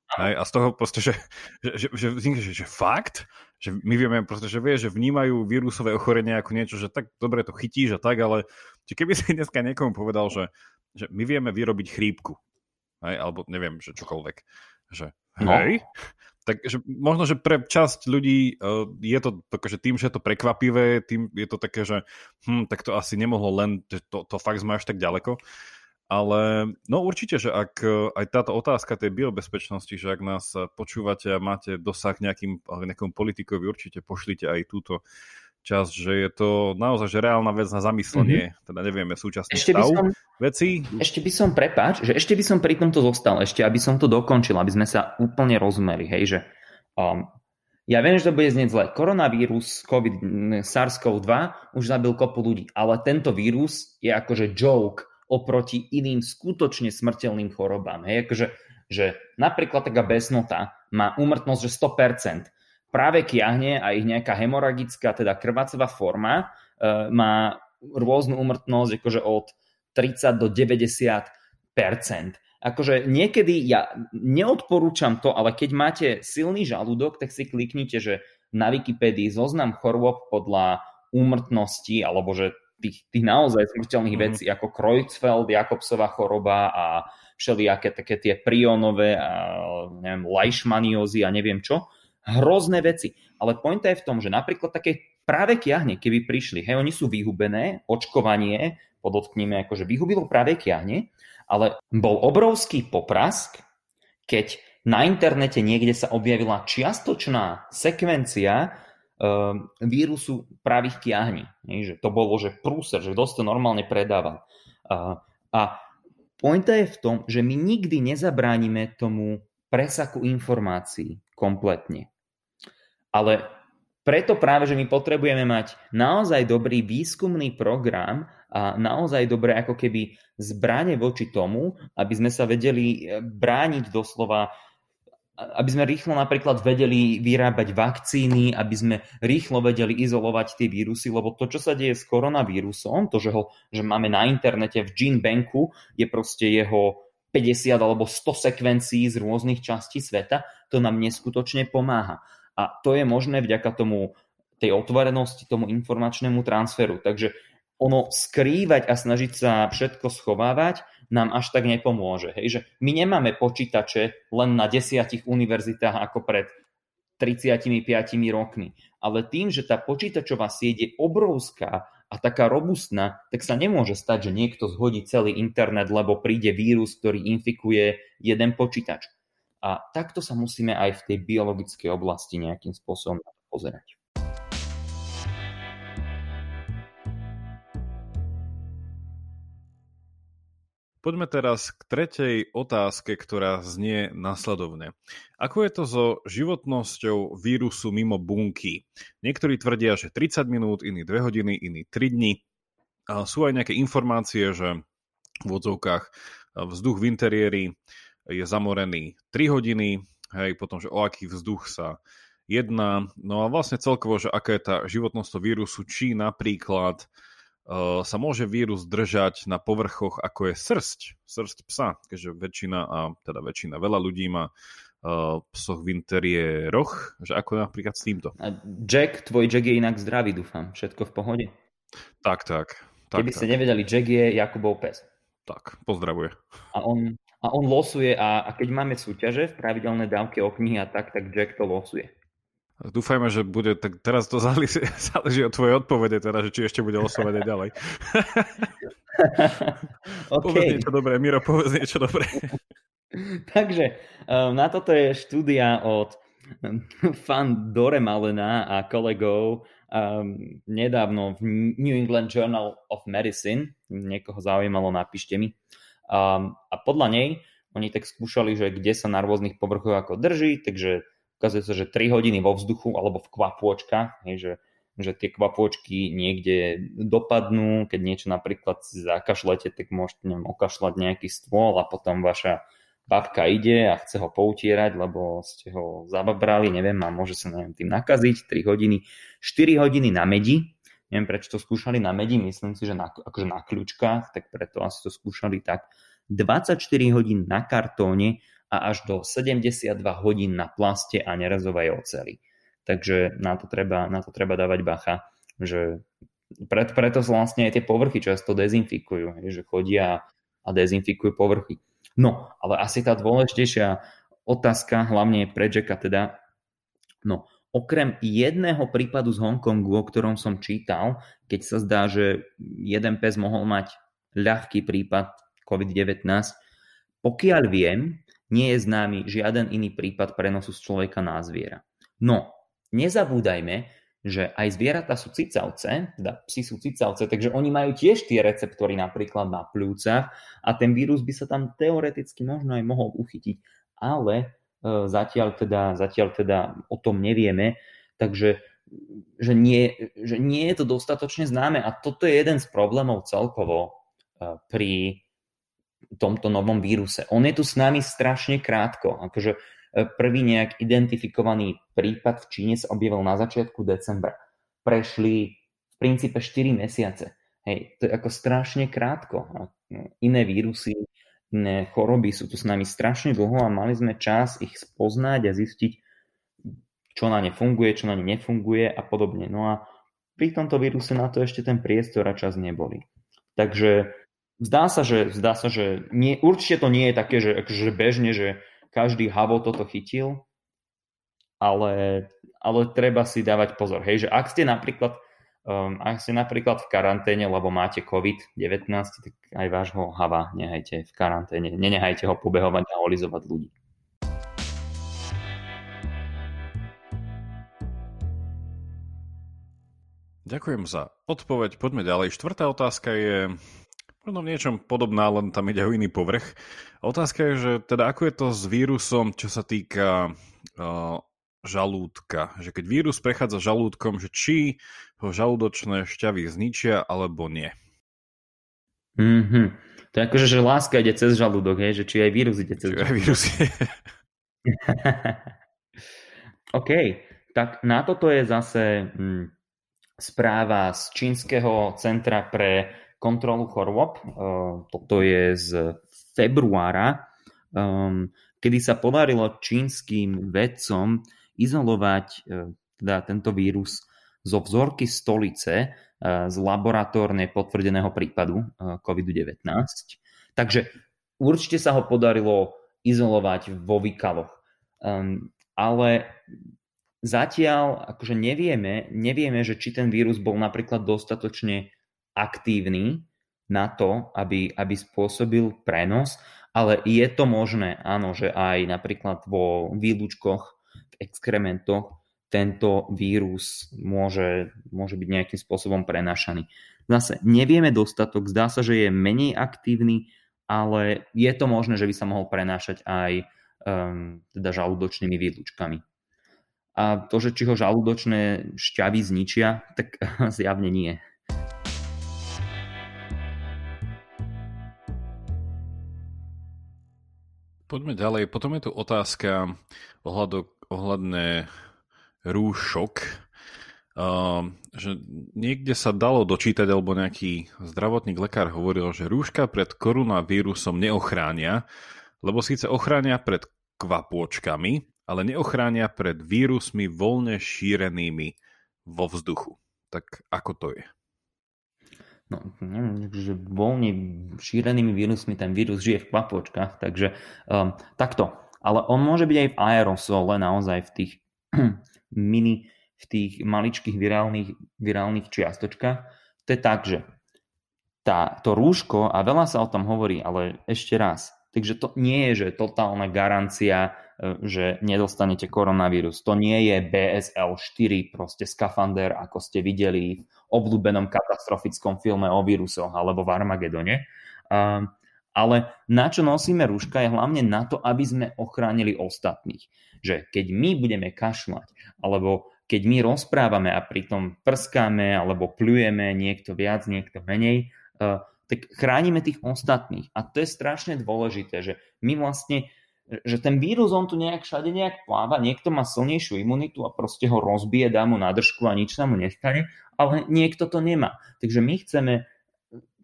Hej, a z toho proste, že, že, že, že, že, že fakt, že my vieme proste, že vie, že vnímajú vírusové ochorenie ako niečo, že tak dobre to chytíš a tak, ale že keby si dneska niekomu povedal, že, že my vieme vyrobiť chrípku, hej, alebo neviem, že čokoľvek, že no. hej. Takže možno, že pre časť ľudí uh, je to akože tým, že je to prekvapivé, tým je to také, že hm, tak to asi nemohlo len, to, to fakt sme až tak ďaleko. Ale no určite, že ak e, aj táto otázka tej biobezpečnosti, že ak nás počúvate a máte dosah nejakým, nejakým politikovi, určite pošlite aj túto čas, že je to naozaj že reálna vec na zamyslenie, mm-hmm. teda nevieme súčasný ešte stav som, veci. Ešte by som, prepáč, že ešte by som pri tomto zostal, ešte aby som to dokončil, aby sme sa úplne rozumeli, hej, že um, ja viem, že to bude znieť zle. Koronavírus, COVID, SARS-CoV-2 už zabil kopu ľudí, ale tento vírus je akože joke oproti iným skutočne smrteľným chorobám. Hej, akože, že napríklad taká besnota má úmrtnosť že 100%, práve kiahne a ich nejaká hemoragická, teda krvácová forma e, má rôznu umrtnosť akože od 30 do 90% Akože niekedy ja neodporúčam to, ale keď máte silný žalúdok, tak si kliknite, že na Wikipédii zoznam chorôb podľa úmrtnosti, alebo že tých, tých naozaj smrteľných mm-hmm. vecí ako Kreutzfeld, Jakobsová choroba a všelijaké také tie prionové a neviem, leishmaniózy a neviem čo hrozné veci. Ale pointa je v tom, že napríklad také práve kiahne, keby prišli, hej, oni sú vyhubené, očkovanie, podotkníme, akože vyhubilo práve kiahne, ale bol obrovský poprask, keď na internete niekde sa objavila čiastočná sekvencia vírusu pravých kiahní. Hej, že to bolo, že prúser, že dosť to normálne predával. Uh, a pointa je v tom, že my nikdy nezabránime tomu presaku informácií kompletne. Ale preto práve, že my potrebujeme mať naozaj dobrý výskumný program a naozaj dobré ako keby zbranie voči tomu, aby sme sa vedeli e, brániť doslova aby sme rýchlo napríklad vedeli vyrábať vakcíny, aby sme rýchlo vedeli izolovať tie vírusy, lebo to, čo sa deje s koronavírusom, to, že, ho, že máme na internete v Gene Banku, je proste jeho 50 alebo 100 sekvencií z rôznych častí sveta, to nám neskutočne pomáha. A to je možné vďaka tomu, tej otvorenosti, tomu informačnému transferu. Takže ono skrývať a snažiť sa všetko schovávať nám až tak nepomôže. Hej, že my nemáme počítače len na desiatich univerzitách ako pred 35 rokmi. Ale tým, že tá počítačová sieť je obrovská a taká robustná, tak sa nemôže stať, že niekto zhodí celý internet, lebo príde vírus, ktorý infikuje jeden počítač. A takto sa musíme aj v tej biologickej oblasti nejakým spôsobom pozerať. Poďme teraz k tretej otázke, ktorá znie nasledovne. Ako je to so životnosťou vírusu mimo bunky? Niektorí tvrdia, že 30 minút, iní 2 hodiny, iní 3 dní. A sú aj nejaké informácie, že v odzovkách vzduch v interiéri je zamorený 3 hodiny, hej, potom, že o aký vzduch sa jedná. No a vlastne celkovo, že aká je tá životnosť vírusu, či napríklad sa môže vírus držať na povrchoch, ako je srst, srst psa, keďže väčšina, a teda väčšina, veľa ľudí má uh, psoch v interiéroch, že ako napríklad s týmto. A Jack, tvoj Jack je inak zdravý, dúfam. Všetko v pohode? Tak, tak. tak Keby tak. ste nevedeli, Jack je Jakubov pes. Tak, pozdravuje. A on a on losuje a, a keď máme súťaže v pravidelnej dávke o knihy a tak, tak Jack to losuje. Dúfajme, že bude, tak teraz to [laughs] záleží, záleží od tvojej odpovede, teda, že či ešte bude losovať aj ďalej. [laughs] okay. Povedz niečo dobré, Miro, povedz niečo dobré. [laughs] Takže um, na toto je štúdia od um, fan Dore Malena a kolegov um, nedávno v New England Journal of Medicine. Niekoho zaujímalo, napíšte mi. A, a podľa nej oni tak skúšali, že kde sa na rôznych povrchoch ako drží, takže ukazuje sa, že 3 hodiny vo vzduchu alebo v kvapôčkach, že, že tie kvapôčky niekde dopadnú, keď niečo napríklad si zakašlete, tak môžete neviem, okašľať nejaký stôl a potom vaša babka ide a chce ho poutierať, lebo ste ho zababrali, neviem, a môže sa neviem, tým nakaziť, 3 hodiny, 4 hodiny na medi, neviem prečo to skúšali na medi, myslím si, že na, akože na kľúčkach, tak preto asi to skúšali tak. 24 hodín na kartóne a až do 72 hodín na plaste a nerezovej oceli. Takže na to treba, na to treba dávať bacha, že preto, preto vlastne aj tie povrchy často dezinfikujú, že chodia a dezinfikujú povrchy. No, ale asi tá dôležitejšia otázka, hlavne pre Jacka teda, No, okrem jedného prípadu z Hongkongu, o ktorom som čítal, keď sa zdá, že jeden pes mohol mať ľahký prípad COVID-19, pokiaľ viem, nie je známy žiaden iný prípad prenosu z človeka na zviera. No, nezabúdajme, že aj zvieratá sú cicavce, teda psi sú cicavce, takže oni majú tiež tie receptory napríklad na pľúcach a ten vírus by sa tam teoreticky možno aj mohol uchytiť, ale e, zatiaľ teda, zatiaľ teda o tom nevieme, takže že nie, že nie je to dostatočne známe a toto je jeden z problémov celkovo e, pri tomto novom víruse. On je tu s nami strašne krátko. Akože Prvý nejak identifikovaný prípad v Číne sa objavil na začiatku decembra. Prešli v princípe 4 mesiace. Hej, to je ako strašne krátko. No, iné vírusy, iné choroby sú tu s nami strašne dlho a mali sme čas ich spoznať a zistiť, čo na ne funguje, čo na ne nefunguje a podobne. No a pri tomto víruse na to ešte ten priestor a čas neboli. Takže zdá sa, že, zdá sa, že nie, určite to nie je také, že, že bežne, že každý havo toto chytil, ale, ale treba si dávať pozor. Hej, že ak ste napríklad um, ak ste napríklad v karanténe, lebo máte COVID-19, tak aj vášho hava nehajte v karanténe. Nenehajte ho pobehovať a olizovať ľudí. Ďakujem za odpoveď. Poďme ďalej. Štvrtá otázka je Možno v niečom podobná, len tam ide o iný povrch. Otázka je, že teda ako je to s vírusom, čo sa týka uh, žalúdka. Že keď vírus prechádza žalúdkom, že či ho žalúdočné šťavy zničia, alebo nie. Mm-hmm. To je akože, že láska ide cez žalúdok, hej? že či aj vírus ide cez žalúdok. vírus je. [laughs] OK, tak na toto je zase hm, správa z Čínskeho centra pre kontrolu chorôb. Toto je z februára, ehm, kedy sa podarilo čínskym vedcom izolovať eh, teda tento vírus zo vzorky stolice eh, z laboratórne potvrdeného prípadu COVID-19. Takže určite sa ho podarilo izolovať vo výkaloch. Um, ale zatiaľ akože nevieme, nevieme, že či ten vírus bol napríklad dostatočne aktívny na to, aby, aby spôsobil prenos, ale je to možné, áno, že aj napríklad vo výlučkoch, v exkrementoch tento vírus môže, môže byť nejakým spôsobom prenašaný. Zase nevieme dostatok, zdá sa, že je menej aktívny, ale je to možné, že by sa mohol prenášať aj um, teda žalúdočnými výlučkami. A to, že či ho žalúdočné šťavy zničia, tak [laughs] zjavne nie. Poďme ďalej. Potom je tu otázka ohľado, ohľadné rúšok. Uh, že niekde sa dalo dočítať, alebo nejaký zdravotník, lekár hovoril, že rúška pred koronavírusom neochránia, lebo síce ochránia pred kvapôčkami, ale neochránia pred vírusmi voľne šírenými vo vzduchu. Tak ako to je? No, neviem, že voľne šírenými vírusmi ten vírus žije v kvapôčkach, takže um, takto. Ale on môže byť aj v aerosole, naozaj v tých [clears throat] mini, v tých maličkých virálnych, virálnych čiastočkách. To je tak, že tá, to rúško, a veľa sa o tom hovorí, ale ešte raz, takže to nie je, že totálna garancia, že nedostanete koronavírus. To nie je BSL-4, proste skafander, ako ste videli v obľúbenom katastrofickom filme o vírusoch alebo v Armagedone. Um, ale na čo nosíme rúška je hlavne na to, aby sme ochránili ostatných. Že keď my budeme kašľať, alebo keď my rozprávame a pritom prskáme alebo plujeme niekto viac, niekto menej, uh, tak chránime tých ostatných. A to je strašne dôležité, že my vlastne že ten vírus, on tu nejak všade nejak pláva, niekto má silnejšiu imunitu a proste ho rozbije, dá mu nádržku a nič sa mu nestane, ale niekto to nemá. Takže my chceme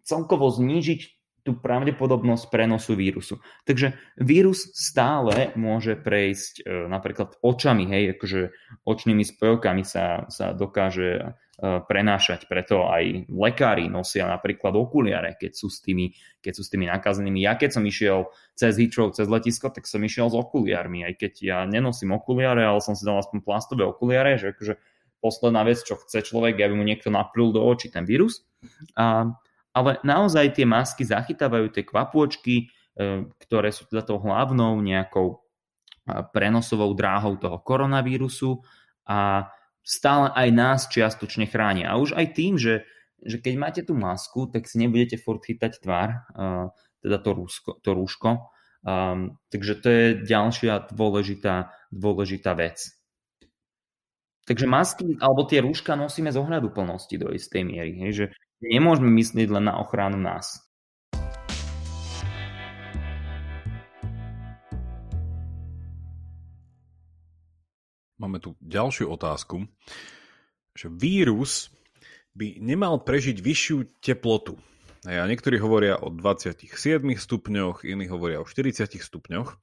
celkovo znížiť tú pravdepodobnosť prenosu vírusu. Takže vírus stále môže prejsť e, napríklad očami, hej, akože očnými spojokami sa, sa dokáže prenášať. Preto aj lekári nosia napríklad okuliare, keď sú s tými, keď sú s tými nakazenými. Ja keď som išiel cez Heathrow, cez letisko, tak som išiel s okuliarmi, aj keď ja nenosím okuliare, ale som si dal aspoň plastové okuliare, že akože posledná vec, čo chce človek, aby mu niekto naplil do očí ten vírus. A, ale naozaj tie masky zachytávajú tie kvapôčky, e, ktoré sú teda tou hlavnou nejakou prenosovou dráhou toho koronavírusu a stále aj nás čiastočne chránia. A už aj tým, že, že keď máte tú masku, tak si nebudete furt chytať tvár, uh, teda to, rúsko, to rúško. Um, takže to je ďalšia dôležitá, dôležitá vec. Takže masky alebo tie rúška nosíme z ohľadu plnosti do istej miery. Hej, že nemôžeme myslieť len na ochranu nás. Máme tu ďalšiu otázku, že vírus by nemal prežiť vyššiu teplotu. A niektorí hovoria o 27 stupňoch, iní hovoria o 40 stupňoch.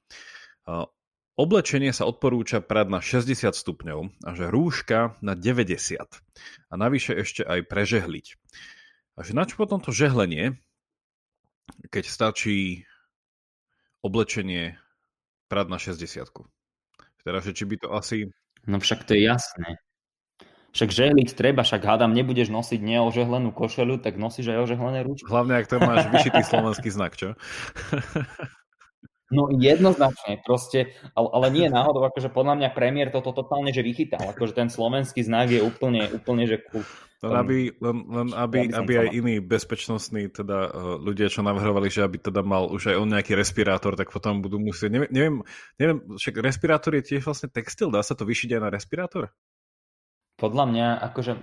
Oblečenie sa odporúča prať na 60 stupňov a že rúška na 90. A navyše ešte aj prežehliť. A že na čo potom to žehlenie, keď stačí oblečenie prať na 60 Teda, že či by to asi No však to je jasné. Však žehliť treba, však hádam, nebudeš nosiť neožehlenú košelu, tak nosíš aj ožehlené ručky. Hlavne, ak to máš vyšitý [laughs] slovenský znak, čo? No jednoznačne, proste, ale, ale nie náhodou, akože podľa mňa premiér toto totálne, že vychytal, akože ten slovenský znak je úplne, úplne že cool. Len aby, len, len aby, aby aj iní bezpečnostní teda uh, ľudia, čo navrhovali, že aby teda mal už aj on nejaký respirátor, tak potom budú musieť, neviem, neviem, neviem však respirátor je tiež vlastne textil, dá sa to vyšiť aj na respirátor? Podľa mňa, akože,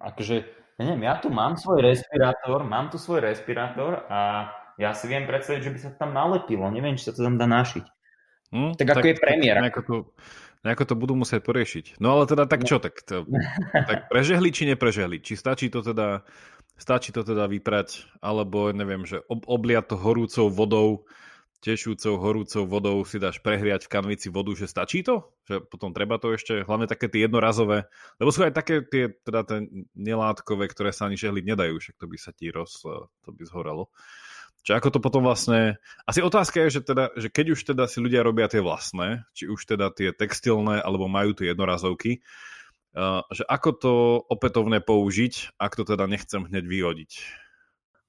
akože neviem, ja tu mám svoj respirátor, mám tu svoj respirátor a ja si viem predstaviť, že by sa tam nalepilo, neviem, či sa to tam dá našiť. Hm, tak ako tak, je premiér. Tak, to, nejako to budú musieť poriešiť. No ale teda tak čo, tak, to, [laughs] tak prežehli či neprežehli? Či stačí to teda, stačí to teda vyprať, alebo neviem, že ob, obliať to horúcou vodou, tešúcou, horúcou vodou si dáš prehriať v kanvici vodu, že stačí to? Že potom treba to ešte, hlavne také tie jednorazové, lebo sú aj také tie, teda tie nelátkové, ktoré sa ani žehliť nedajú, však to by sa ti roz, to by zhoralo. Čiže ako to potom vlastne... Asi otázka je, že, teda, že keď už teda si ľudia robia tie vlastné, či už teda tie textilné, alebo majú tie jednorazovky, že ako to opätovne použiť, ak to teda nechcem hneď vyhodiť?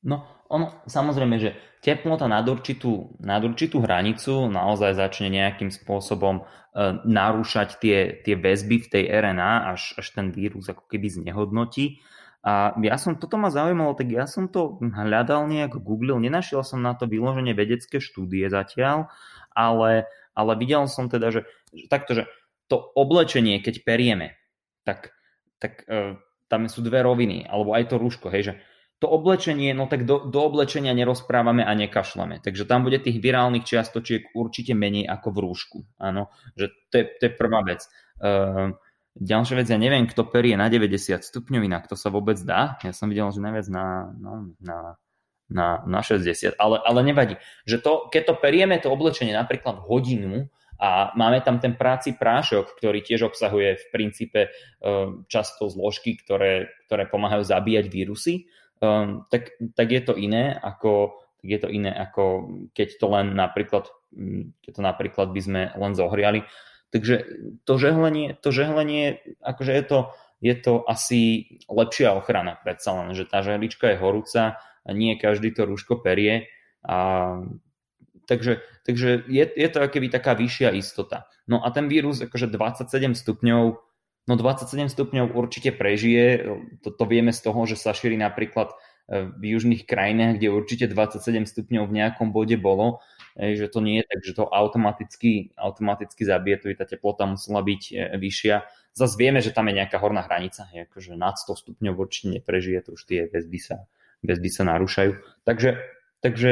No, ono, samozrejme, že teplota nad určitú, nad určitú hranicu naozaj začne nejakým spôsobom uh, narúšať tie, tie väzby v tej RNA, až, až ten vírus ako keby znehodnotí. A ja som, toto ma zaujímalo, tak ja som to hľadal nejak, googlil, nenašiel som na to vyloženie vedecké štúdie zatiaľ, ale, ale videl som teda, že, že takto, že to oblečenie, keď perieme, tak, tak e, tam sú dve roviny, alebo aj to rúško, hej, že to oblečenie, no tak do, do oblečenia nerozprávame a nekašleme. Takže tam bude tých virálnych čiastočiek určite menej ako v rúšku. Áno, že to je, to je prvá vec. E, Ďalšia vec, ja neviem, kto perie na 90 stupňov, inak to sa vôbec dá. Ja som videl, že najviac na, no, na, na, na 60, ale, ale nevadí. Že to, keď to perieme, to oblečenie napríklad hodinu a máme tam ten práci prášok, ktorý tiež obsahuje v princípe um, často zložky, ktoré, ktoré pomáhajú zabíjať vírusy, um, tak, tak je to iné ako tak je to iné ako keď to len napríklad, keď to napríklad by sme len zohriali. Takže to žehlenie, to žehlenie akože je to, je to asi lepšia ochrana predsa len, že tá žehlička je horúca a nie každý to rúško perie. A, takže takže je, je to akoby taká vyššia istota. No a ten vírus akože 27 stupňov No 27 stupňov určite prežije, to, to vieme z toho, že sa šíri napríklad e, v južných krajinách, kde určite 27 stupňov v nejakom bode bolo že to nie je tak, že to automaticky, automaticky zabije, tu tá teplota musela byť e, vyššia. Zase vieme, že tam je nejaká horná hranica, je, akože nad 100 stupňov určite neprežije, to už tie väzby sa, väzby sa narúšajú. Takže, takže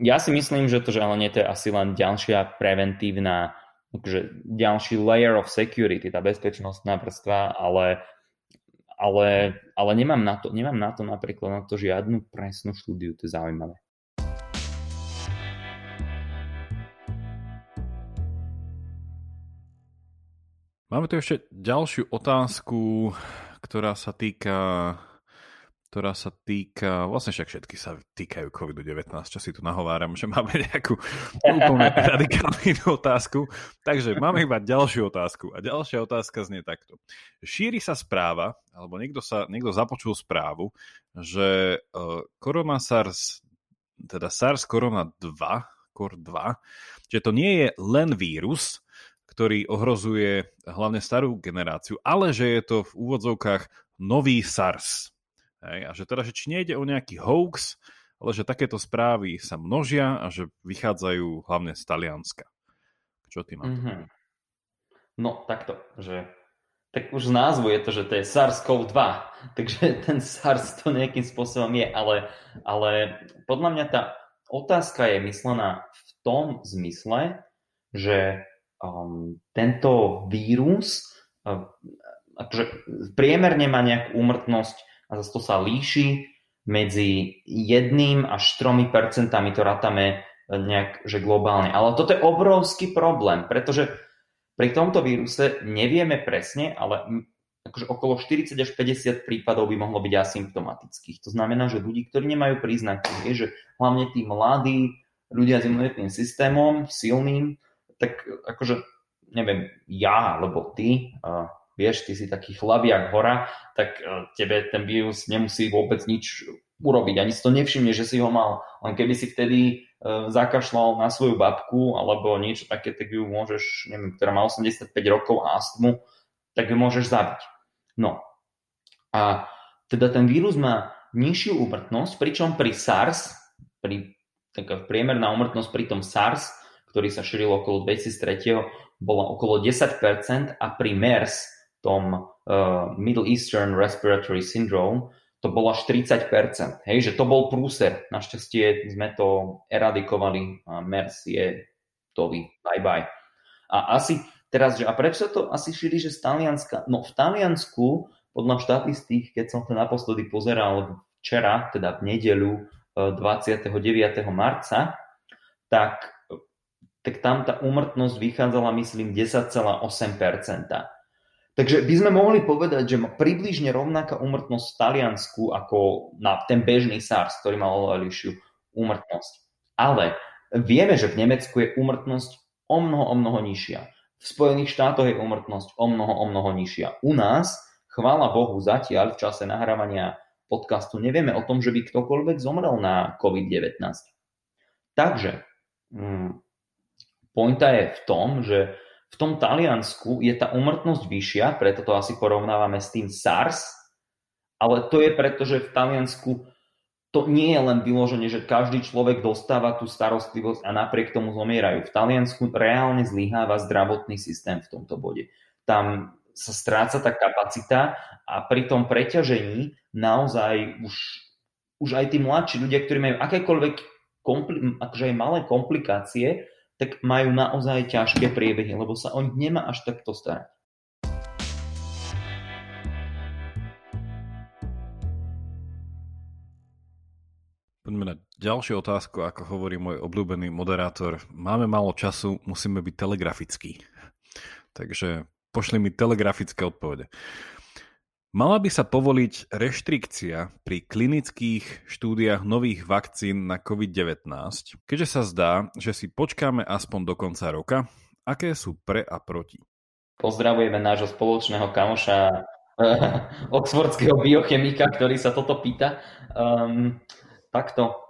ja si myslím, že to želanie to je asi len ďalšia preventívna, akože ďalší layer of security, tá bezpečnostná vrstva, ale ale, ale nemám, na to, nemám na to napríklad na to žiadnu presnú štúdiu, to je zaujímavé. Máme tu ešte ďalšiu otázku, ktorá sa týka ktorá sa týka, vlastne však všetky sa týkajú COVID-19, čo si tu nahováram, že máme nejakú úplne [laughs] radikálnu otázku. Takže máme iba ďalšiu otázku. A ďalšia otázka znie takto. Šíri sa správa, alebo niekto, sa, niekto započul správu, že uh, korona SARS, teda SARS korona 2, COR2, že to nie je len vírus, ktorý ohrozuje hlavne starú generáciu, ale že je to v úvodzovkách nový SARS. Hej, a že teda, že či nejde o nejaký hoax, ale že takéto správy sa množia a že vychádzajú hlavne z Talianska. Čo ty na? Mm-hmm. No takto, že tak už z názvu je to, že to je SARS-CoV-2, [laughs] takže ten SARS to nejakým spôsobom je, ale, ale podľa mňa tá otázka je myslená v tom zmysle, že um, tento vírus uh, akože priemerne má nejakú úmrtnosť a zase to sa líši medzi jedným až 3 percentami, to rátame e, nejak, že globálne. Ale toto je obrovský problém, pretože pri tomto víruse nevieme presne, ale akože okolo 40 až 50 prípadov by mohlo byť asymptomatických. To znamená, že ľudí, ktorí nemajú príznaky, je, že hlavne tí mladí ľudia s imunitným systémom, silným, tak akože neviem, ja alebo ty, vieš, ty si taký chlabiak hora, tak e, tebe ten vírus nemusí vôbec nič urobiť. Ani si to nevšimne, že si ho mal. Len keby si vtedy e, zakašľal na svoju babku alebo niečo také, tak ju môžeš, neviem, ktorá má 85 rokov a astmu, tak ju môžeš zabiť. No. A teda ten vírus má nižšiu úmrtnosť, pričom pri SARS, pri taká priemerná úmrtnosť pri tom SARS, ktorý sa šíril okolo 2003, bola okolo 10% a pri MERS tom uh, Middle Eastern Respiratory Syndrome, to bolo až 30%. Hej, že to bol prúser. Našťastie sme to eradikovali a MERS je vy, Bye bye. A asi teraz, že a prečo to asi šíri, že z Talianska? No v Taliansku, podľa štatistík, keď som to naposledy pozeral včera, teda v nedeľu 29. E, marca, tak, tak tam tá úmrtnosť vychádzala, myslím, 10,8%. Takže by sme mohli povedať, že približne rovnaká úmrtnosť v Taliansku ako na ten bežný SARS, ktorý mal oveľa vyššiu úmrtnosť. Ale vieme, že v Nemecku je úmrtnosť o mnoho, o mnoho nižšia. V Spojených štátoch je úmrtnosť o mnoho, o mnoho nižšia. U nás, chvála Bohu, zatiaľ v čase nahrávania podcastu nevieme o tom, že by ktokoľvek zomrel na COVID-19. Takže, hmm, pointa je v tom, že v tom Taliansku je tá umrtnosť vyššia, preto to asi porovnávame s tým SARS, ale to je preto, že v Taliansku to nie je len vyloženie, že každý človek dostáva tú starostlivosť a napriek tomu zomierajú. V Taliansku reálne zlyháva zdravotný systém v tomto bode. Tam sa stráca tá kapacita a pri tom preťažení naozaj už, už aj tí mladší ľudia, ktorí majú akékoľvek kompli- akože aj malé komplikácie, tak majú naozaj ťažké priebehy, lebo sa o nich nemá až takto starať. Poďme na ďalšiu otázku, ako hovorí môj obľúbený moderátor. Máme málo času, musíme byť telegrafickí. Takže pošli mi telegrafické odpovede. Mala by sa povoliť reštrikcia pri klinických štúdiách nových vakcín na COVID-19, keďže sa zdá, že si počkáme aspoň do konca roka. Aké sú pre a proti? Pozdravujeme nášho spoločného kamoša eh, oxfordského biochemika, ktorý sa toto pýta. Um, takto,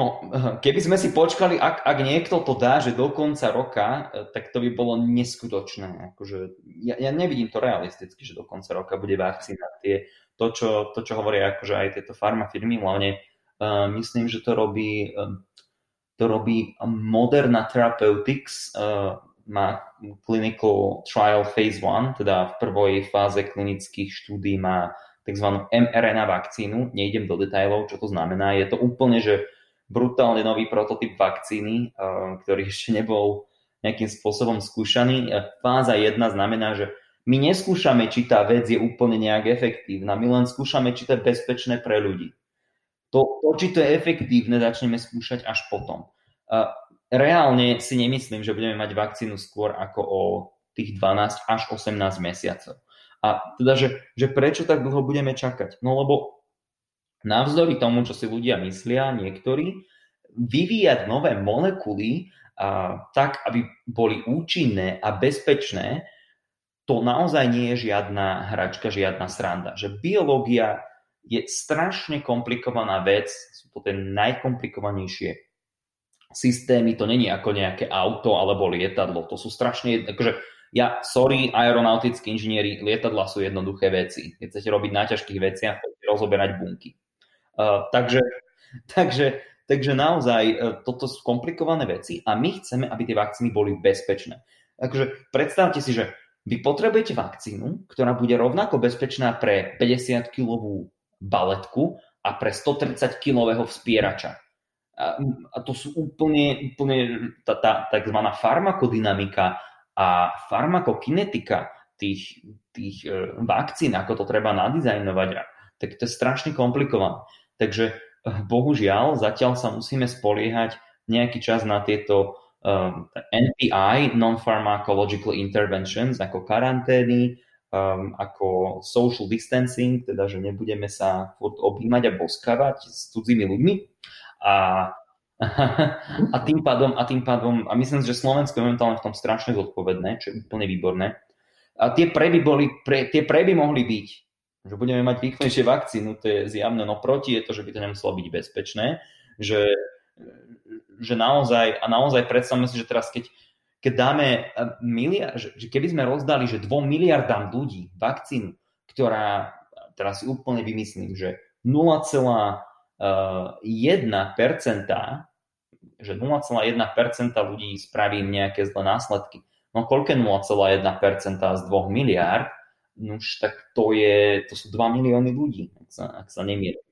No, keby sme si počkali, ak, ak niekto to dá, že do konca roka, eh, tak to by bolo neskutočné. Akože, ja, ja nevidím to realisticky, že do konca roka bude vakcína. Tie, to, čo, to, čo hovoria akože aj tieto farmafirmy, hlavne uh, myslím, že to robí, uh, to robí Moderna Therapeutics, uh, má clinical trial phase 1, teda v prvej fáze klinických štúdí má tzv. mRNA vakcínu. Nejdem do detajlov, čo to znamená. Je to úplne, že brutálne nový prototyp vakcíny, eh, ktorý [laughs] ešte nebol nejakým spôsobom skúšaný. Fáza 1 znamená, že my neskúšame, či tá vec je úplne nejak efektívna, my len skúšame, či to je bezpečné pre ľudí. To, to či to je efektívne, začneme skúšať až potom. Reálne si nemyslím, že budeme mať vakcínu skôr ako o tých 12 až 18 mesiacov. A teda, že, že prečo tak dlho budeme čakať? No lebo navzdory tomu, čo si ľudia myslia, niektorí, vyvíjať nové molekuly a, tak, aby boli účinné a bezpečné, to naozaj nie je žiadna hračka, žiadna sranda. Že biológia je strašne komplikovaná vec, sú to tie najkomplikovanejšie systémy, to není ako nejaké auto alebo lietadlo, to sú strašne, akože ja, sorry, aeronautickí inžinieri, lietadla sú jednoduché veci. Keď chcete robiť na ťažkých veciach, chcete rozoberať bunky. Uh, takže, takže, takže naozaj uh, toto sú komplikované veci a my chceme, aby tie vakcíny boli bezpečné. Takže predstavte si, že vy potrebujete vakcínu, ktorá bude rovnako bezpečná pre 50-kilovú baletku a pre 130-kilového vspierača. A, a to sú úplne, úplne tá, tá tzv. farmakodynamika a farmakokinetika tých, tých e, vakcín, ako to treba nadizajnovať, tak to je strašne komplikované. Takže e, bohužiaľ zatiaľ sa musíme spoliehať nejaký čas na tieto um, NPI, Non-Pharmacological Interventions, ako karantény, um, ako social distancing, teda že nebudeme sa objímať a boskavať s cudzími ľuďmi. A [laughs] a tým pádom, a tým pádom, a myslím, že Slovensko je momentálne v tom strašne zodpovedné, čo je úplne výborné. A tie preby, boli, pre, tie preby mohli byť, že budeme mať rýchlejšie vakcínu, to je zjavné, no proti je to, že by to nemuselo byť bezpečné, že, že naozaj, a naozaj predstavme si, že teraz keď, keď dáme miliard, že, že keby sme rozdali, že 2 miliardám ľudí vakcínu, ktorá, teraz si úplne vymyslím, že 0,1% že 0,1% ľudí spraví nejaké zlé následky. No koľko 0,1% z 2 miliárd? Už tak to, je, to sú 2 milióny ľudí, ak sa, ak sa nemýlim.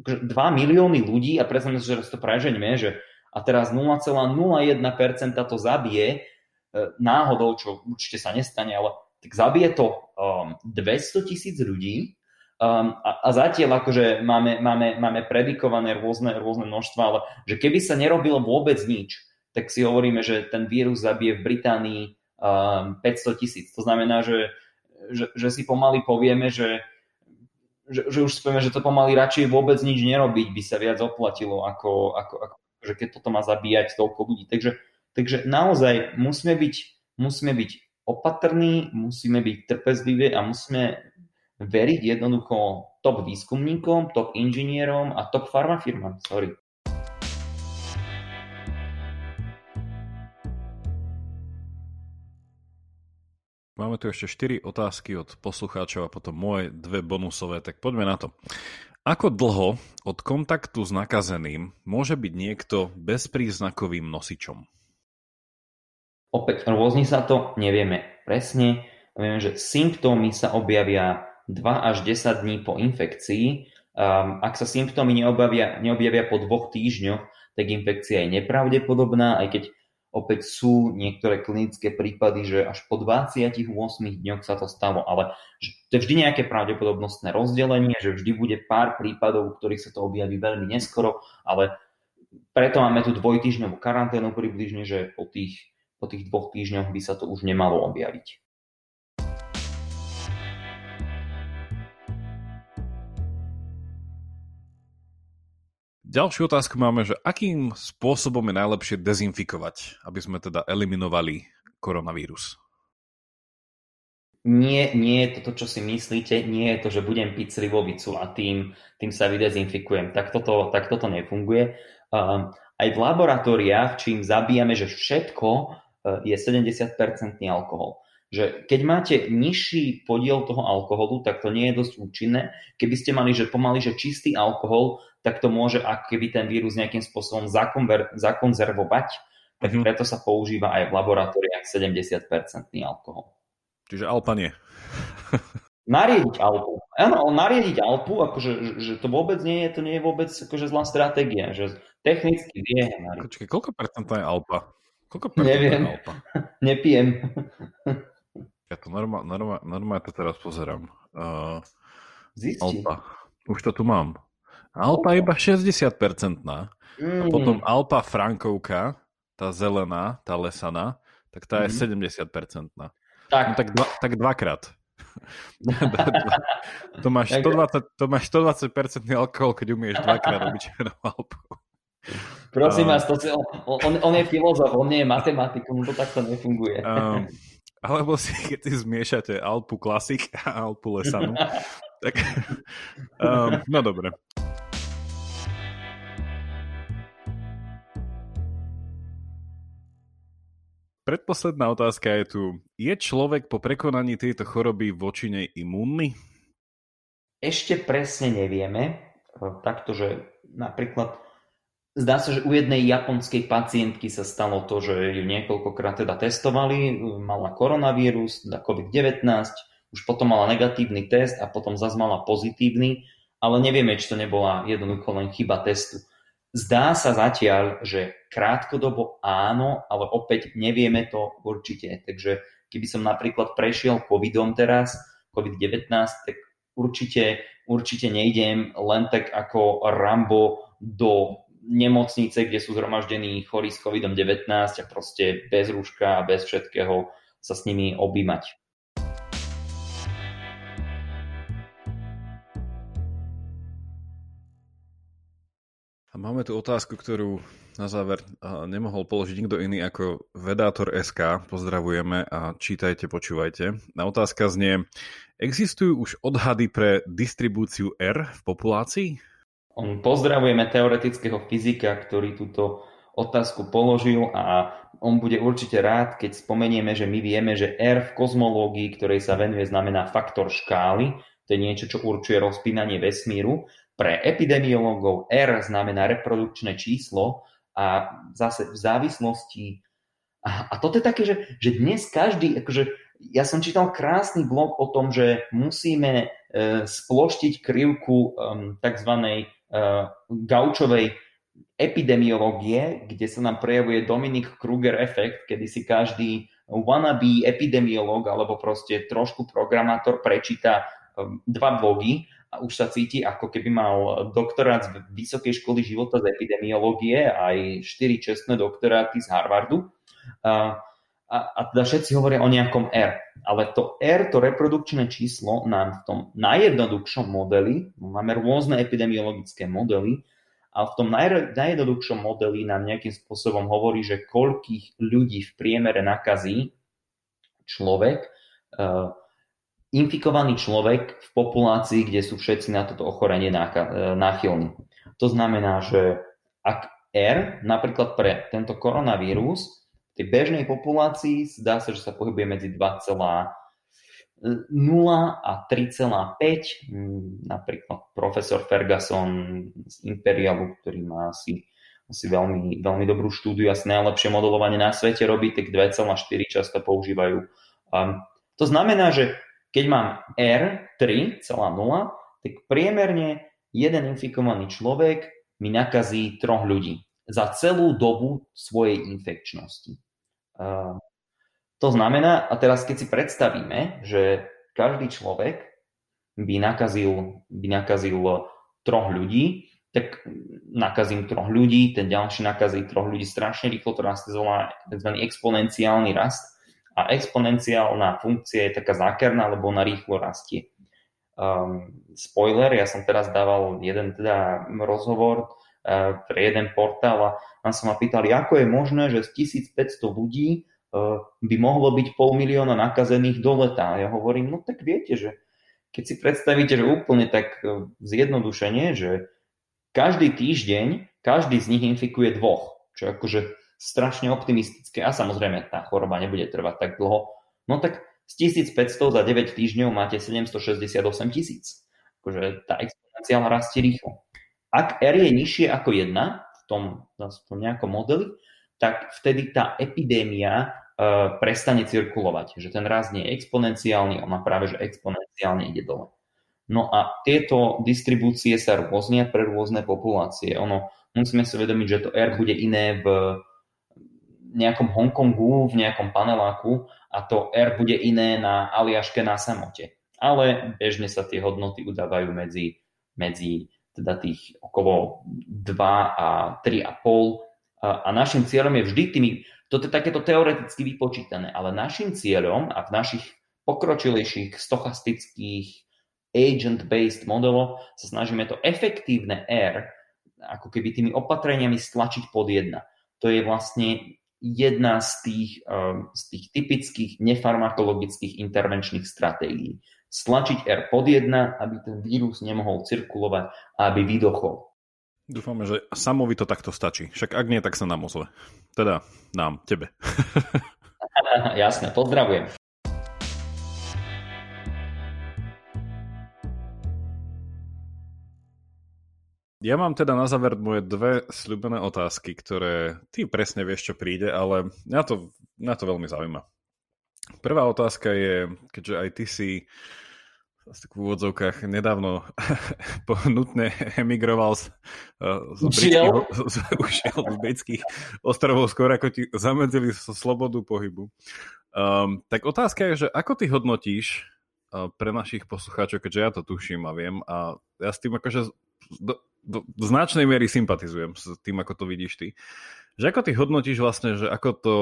Takže 2 milióny ľudí a predstavme si, že to preženíme, že a teraz 0,01% to zabije e, náhodou, čo určite sa nestane, ale tak zabije to um, 200 tisíc ľudí Um, a, a zatiaľ akože máme, máme, máme predikované rôzne, rôzne množstva, ale že keby sa nerobilo vôbec nič, tak si hovoríme, že ten vírus zabije v Británii um, 500 tisíc. To znamená, že, že, že si pomaly povieme, že, že, že už povieme, že to pomaly radšej vôbec nič nerobiť by sa viac oplatilo, ako, ako, ako že keď toto má zabíjať toľko ľudí. Takže, takže naozaj musíme byť, musíme byť opatrní, musíme byť trpezliví a musíme veriť jednoducho top výskumníkom, top inžinierom a top farmafirmám. Sorry. Máme tu ešte 4 otázky od poslucháčov a potom moje dve bonusové, tak poďme na to. Ako dlho od kontaktu s nakazeným môže byť niekto bezpríznakovým nosičom? Opäť rôzni sa to, nevieme presne. Vieme, že symptómy sa objavia 2 až 10 dní po infekcii. Um, ak sa symptómy neobjavia, neobjavia po dvoch týždňoch, tak infekcia je nepravdepodobná, aj keď opäť sú niektoré klinické prípady, že až po 28 dňoch sa to stalo, ale to je vždy nejaké pravdepodobnostné rozdelenie, že vždy bude pár prípadov, u ktorých sa to objaví veľmi neskoro, ale preto máme tu dvojtýždňovú karanténu približne, že po tých, po tých dvoch týždňoch by sa to už nemalo objaviť. Ďalšiu otázku máme, že akým spôsobom je najlepšie dezinfikovať, aby sme teda eliminovali koronavírus? Nie, nie je to to, čo si myslíte, nie je to, že budem piť slivovicu a tým, tým sa vydezinfikujem. Tak toto, tak toto nefunguje. Um, aj v laboratóriách, čím zabíjame, že všetko uh, je 70% alkohol že keď máte nižší podiel toho alkoholu, tak to nie je dosť účinné. Keby ste mali, že pomaly, že čistý alkohol, tak to môže ako keby ten vírus nejakým spôsobom zakonver- zakonzervovať, tak mm-hmm. preto sa používa aj v laboratóriách 70% alkohol. Čiže Alpa nie. [laughs] nariediť Alpu. Áno, nariediť Alpu, akože, že to vôbec nie je, to nie je vôbec akože zlá stratégia, že technicky vie Počkej, koľko percentá je Alpa? Koľko Neviem. je Alpa? [laughs] Nepijem. Ja to normálne, normálne, normálne to teraz pozerám. Uh, Alpa. Už to tu mám. Alpa je iba 60% mm. a potom Alpa Frankovka, tá zelená, tá lesaná, tak tá je mm. 70%. Tak. No, tak, dva, tak dvakrát. [laughs] [laughs] to, máš 120, to máš 120% alkohol, keď umieš dvakrát černú alpu. Prosím vás, to si, on, on, je filozof, on nie je matematik, on to takto nefunguje. Um, alebo si, [laughs] keď si zmiešate Alpu Classic a Alpu Lesanu, [laughs] tak um, no dobre. Predposledná otázka je tu. Je človek po prekonaní tejto choroby voči nej imúnny? Ešte presne nevieme. Takto, že napríklad zdá sa, že u jednej japonskej pacientky sa stalo to, že ju niekoľkokrát teda testovali, mala koronavírus, teda COVID-19, už potom mala negatívny test a potom zase mala pozitívny, ale nevieme, či to nebola jednoducho len chyba testu. Zdá sa zatiaľ, že krátkodobo áno, ale opäť nevieme to určite. Takže keby som napríklad prešiel covidom teraz, COVID-19, tak určite, určite nejdem len tak ako Rambo do nemocnice, kde sú zhromaždení chorí s COVID-19 a proste bez rúška a bez všetkého sa s nimi objímať. Máme tu otázku, ktorú na záver nemohol položiť nikto iný ako Vedátor SK. Pozdravujeme a čítajte, počúvajte. Na otázka znie, existujú už odhady pre distribúciu R v populácii? Pozdravujeme teoretického fyzika, ktorý túto otázku položil a on bude určite rád, keď spomenieme, že my vieme, že R v kozmológii, ktorej sa venuje, znamená faktor škály. To je niečo, čo určuje rozpínanie vesmíru pre epidemiológov R znamená reprodukčné číslo a zase v závislosti... A, a toto je také, že, že dnes každý, akože ja som čítal krásny blog o tom, že musíme e, sploštiť krivku e, tzv. E, gaučovej epidemiológie, kde sa nám prejavuje Dominik Kruger efekt, kedy si každý wannabe epidemiológ alebo proste trošku programátor prečíta e, dva blogy a už sa cíti, ako keby mal doktorát z Vysokej školy života z epidemiológie aj štyri čestné doktoráty z Harvardu. A, a, a teda všetci hovoria o nejakom R. Ale to R, to reprodukčné číslo, nám v tom najjednoduchšom modeli, no máme rôzne epidemiologické modely, a v tom naj, najjednoduchšom modeli nám nejakým spôsobom hovorí, že koľkých ľudí v priemere nakazí človek, uh, infikovaný človek v populácii, kde sú všetci na toto ochorenie e, náchylní. To znamená, že ak R, napríklad pre tento koronavírus, tej bežnej populácii zdá sa, že sa pohybuje medzi 2,0 a 3,5. Mm, napríklad profesor Ferguson z Imperialu, ktorý má asi, asi veľmi, veľmi dobrú štúdiu, asi najlepšie modelovanie na svete robí, tak 2,4 často používajú. Um, to znamená, že keď mám R 3,0, tak priemerne jeden infikovaný človek mi nakazí troch ľudí za celú dobu svojej infekčnosti. To znamená, a teraz keď si predstavíme, že každý človek by nakazil, by nakazil troch ľudí, tak nakazím troch ľudí, ten ďalší nakazí troch ľudí strašne rýchlo, to rastie volá tzv. exponenciálny rast a exponenciálna funkcia je taká zákerná, lebo ona rýchlo rastie. Um, spoiler, ja som teraz dával jeden teda rozhovor pre jeden portál a tam sa ma pýtali, ako je možné, že z 1500 ľudí uh, by mohlo byť pol milióna nakazených do leta. A ja hovorím, no tak viete, že keď si predstavíte, že úplne tak uh, zjednodušenie, že každý týždeň každý z nich infikuje dvoch, čo akože strašne optimistické a samozrejme tá choroba nebude trvať tak dlho, no tak z 1500 za 9 týždňov máte 768 tisíc. Akože tá exponenciál rastie rýchlo. Ak R je nižšie ako 1 v tom, v tom nejakom modeli, tak vtedy tá epidémia uh, prestane cirkulovať. Že ten rast nie je exponenciálny, ona práve že exponenciálne ide dole. No a tieto distribúcie sa rôznia pre rôzne populácie. Ono, musíme si uvedomiť, že to R bude iné v nejakom Hongkongu, v nejakom paneláku a to R bude iné na Aliaške na samote. Ale bežne sa tie hodnoty udávajú medzi, medzi teda tých okolo 2 a 3,5 a našim cieľom je vždy tými, toto je takéto teoreticky vypočítané, ale našim cieľom a v našich pokročilejších stochastických agent-based modelov sa snažíme to efektívne R ako keby tými opatreniami stlačiť pod jedna. To je vlastne jedna z tých, um, z tých typických nefarmakologických intervenčných stratégií. Stlačiť R pod jedna, aby ten vírus nemohol cirkulovať a aby vydochol. Dúfame, že samovi to takto stačí. Však ak nie, tak sa nám ozve. Teda nám, tebe. [laughs] Jasné, pozdravujem. Ja mám teda na záver moje dve sľubené otázky, ktoré ty presne vieš, čo príde, ale mňa to, mňa to veľmi zaujíma. Prvá otázka je, keďže aj ty si v úvodzovkách nedávno [laughs] nutne emigroval z, z, britských, z, z, z britských ostrovov, skôr ako ti zamedzili slobodu pohybu. Um, tak otázka je, že ako ty hodnotíš uh, pre našich poslucháčov, keďže ja to tuším a viem a ja s tým akože do, do, do značnej miery sympatizujem s tým, ako to vidíš ty. Že ako ty hodnotíš vlastne, že ako to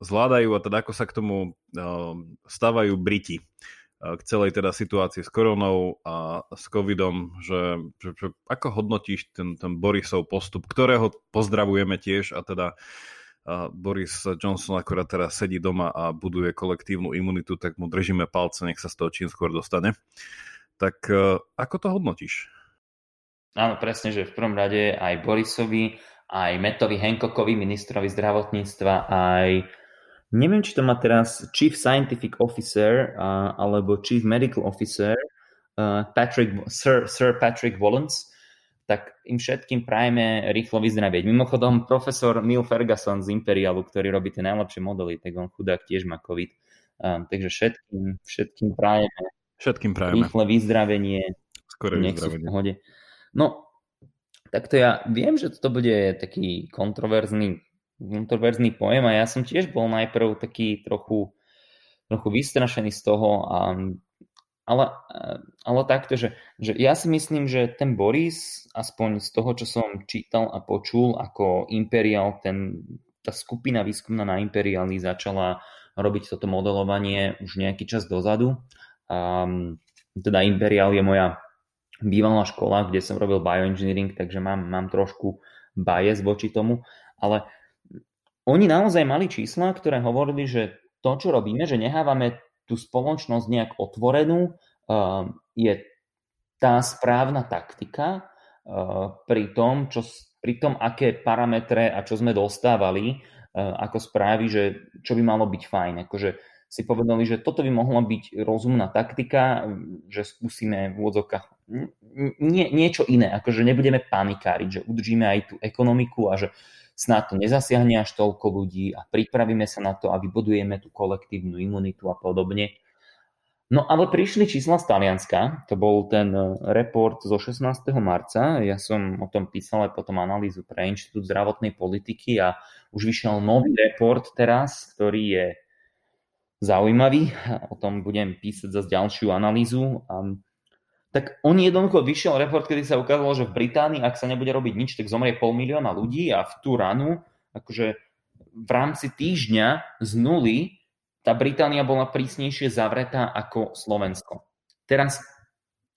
zvládajú a teda ako sa k tomu uh, stávajú Briti uh, k celej teda situácii s koronou a s covidom, že, že, že ako hodnotíš ten, ten Borisov postup, ktorého pozdravujeme tiež a teda uh, Boris Johnson akorát teraz sedí doma a buduje kolektívnu imunitu, tak mu držíme palce, nech sa z toho čím skôr dostane. Tak ako to hodnotíš? Áno, presne, že v prvom rade aj Borisovi, aj Metovi Hancockovi, ministrovi zdravotníctva, aj neviem, či to má teraz Chief Scientific Officer uh, alebo Chief Medical Officer uh, Patrick, Sir, Sir Patrick Wallens, tak im všetkým prajeme rýchlo vyzdravieť. Mimochodom, profesor Neil Ferguson z Imperialu, ktorý robí tie najlepšie modely, tak on chudák tiež má COVID. Um, takže všetkým, všetkým prajeme všetkým prajeme. rýchle vyzdravenie. Skoro vyzdravenie. No, takto ja viem, že to bude taký kontroverzný, kontroverzný pojem a ja som tiež bol najprv taký trochu, trochu vystrašený z toho, a, ale, ale takto, že, že ja si myslím, že ten Boris, aspoň z toho, čo som čítal a počul, ako Imperial, ten, tá skupina výskumná na Imperiali začala robiť toto modelovanie už nejaký čas dozadu. Um, teda Imperial je moja bývalá škola, kde som robil bioengineering, takže mám, mám trošku bias voči tomu, ale oni naozaj mali čísla, ktoré hovorili, že to, čo robíme, že nehávame tú spoločnosť nejak otvorenú, uh, je tá správna taktika uh, pri tom, čo, pri tom, aké parametre a čo sme dostávali uh, ako správy, že čo by malo byť fajn. Akože si povedali, že toto by mohla byť rozumná taktika, že skúsime v úvodzovkách nie, niečo iné, akože nebudeme panikáriť, že udržíme aj tú ekonomiku a že snad to nezasiahne až toľko ľudí a pripravíme sa na to a vybudujeme tú kolektívnu imunitu a podobne. No ale prišli čísla z Talianska, to bol ten e, report zo 16. marca, ja som o tom písal aj potom analýzu pre Inštitút zdravotnej politiky a už vyšiel nový report teraz, ktorý je zaujímavý, o tom budem písať zase ďalšiu analýzu. Tak on jednoducho vyšiel report, kedy sa ukázalo, že v Británii, ak sa nebude robiť nič, tak zomrie pol milióna ľudí a v tú ranu, akože v rámci týždňa z nuly, tá Británia bola prísnejšie zavretá ako Slovensko. Teraz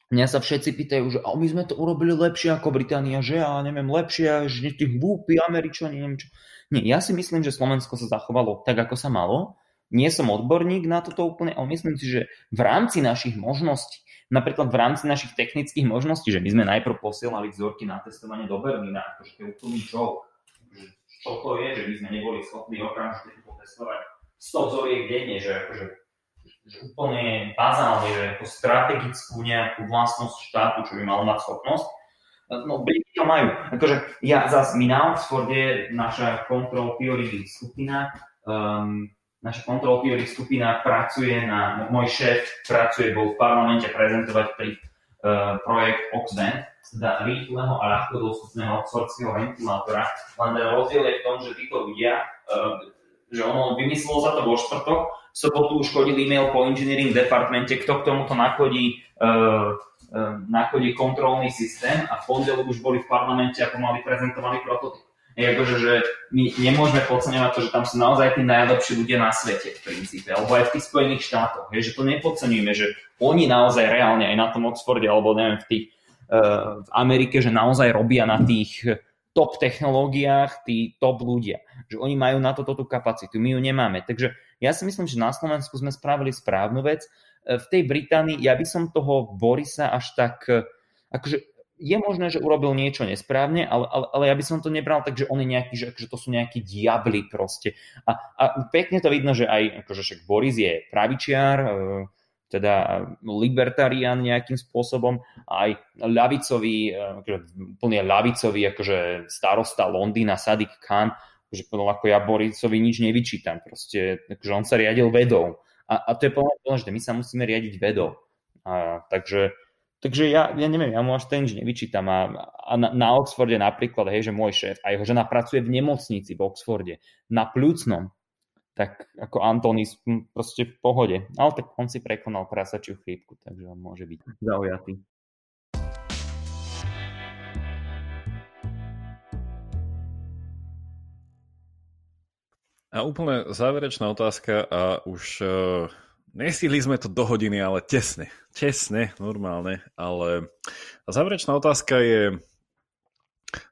mňa sa všetci pýtajú, že my sme to urobili lepšie ako Británia, že ja neviem, lepšie, že tí hlúpi Američani, neviem čo. Nie, ja si myslím, že Slovensko sa zachovalo tak, ako sa malo nie som odborník na toto úplne, ale myslím si, že v rámci našich možností, napríklad v rámci našich technických možností, že my sme najprv posielali vzorky na testovanie do Berlína, akože to je úplný joke. Čo to je, že my sme neboli schopní okamžite potestovať 100 vzoriek denne, že akože že úplne bazálne, že ako strategickú nejakú vlastnosť štátu, čo by mal mať schopnosť. No, Briti to majú. Akože ja zase, my na Oxforde, naša control theory skupina, um, naša control theory skupina pracuje na, môj šéf pracuje, bol v parlamente prezentovať pri uh, projekt OXVENT, teda rýchleho a ľahko dostupného oxfordského ventilátora. Len rozdiel je v tom, že títo ľudia, uh, že ono vymyslelo sa to vo štvrtok, v sobotu už chodil e-mail po engineering departmente, kto k tomuto nachodí, uh, nachodí kontrolný systém a v pondelok už boli v parlamente a pomaly prezentovaný prototyp. Je akože, že my nemôžeme podceňovať to, že tam sú naozaj tí najlepší ľudia na svete v princípe, alebo aj v tých Spojených štátoch, je, že to nepodceňujeme, že oni naozaj reálne aj na tom Oxforde, alebo neviem, v, tých, uh, v Amerike, že naozaj robia na tých top technológiách tí top ľudia. Že oni majú na toto tú kapacitu, my ju nemáme. Takže ja si myslím, že na Slovensku sme spravili správnu vec. E, v tej Británii ja by som toho Borisa až tak... E, akože je možné, že urobil niečo nesprávne, ale, ale, ale ja by som to nebral tak, že on je nejaký, že akože to sú nejakí diabli proste. A, a pekne to vidno, že aj akože však Boris je pravičiar, e, teda libertarián nejakým spôsobom, aj ľavicový, akože úplne ľavicový akože starosta Londýna Sadik Khan, že povedal, ako ja Borisovi nič nevyčítam, proste, akože on sa riadil vedou. A, a to je plne dôležité, my sa musíme riadiť vedou. A, takže, takže ja, ja neviem, ja mu až to nič nevyčítam. A, a na, na Oxforde napríklad, hej, že môj šéf a jeho žena pracuje v nemocnici v Oxforde, na plúcnom, tak ako Antonis proste v pohode. Ale tak on si prekonal prasačiu chrípku, takže on môže byť zaujatý. A úplne záverečná otázka a už uh, nestihli sme to do hodiny, ale tesne, tesne, normálne, ale a záverečná otázka je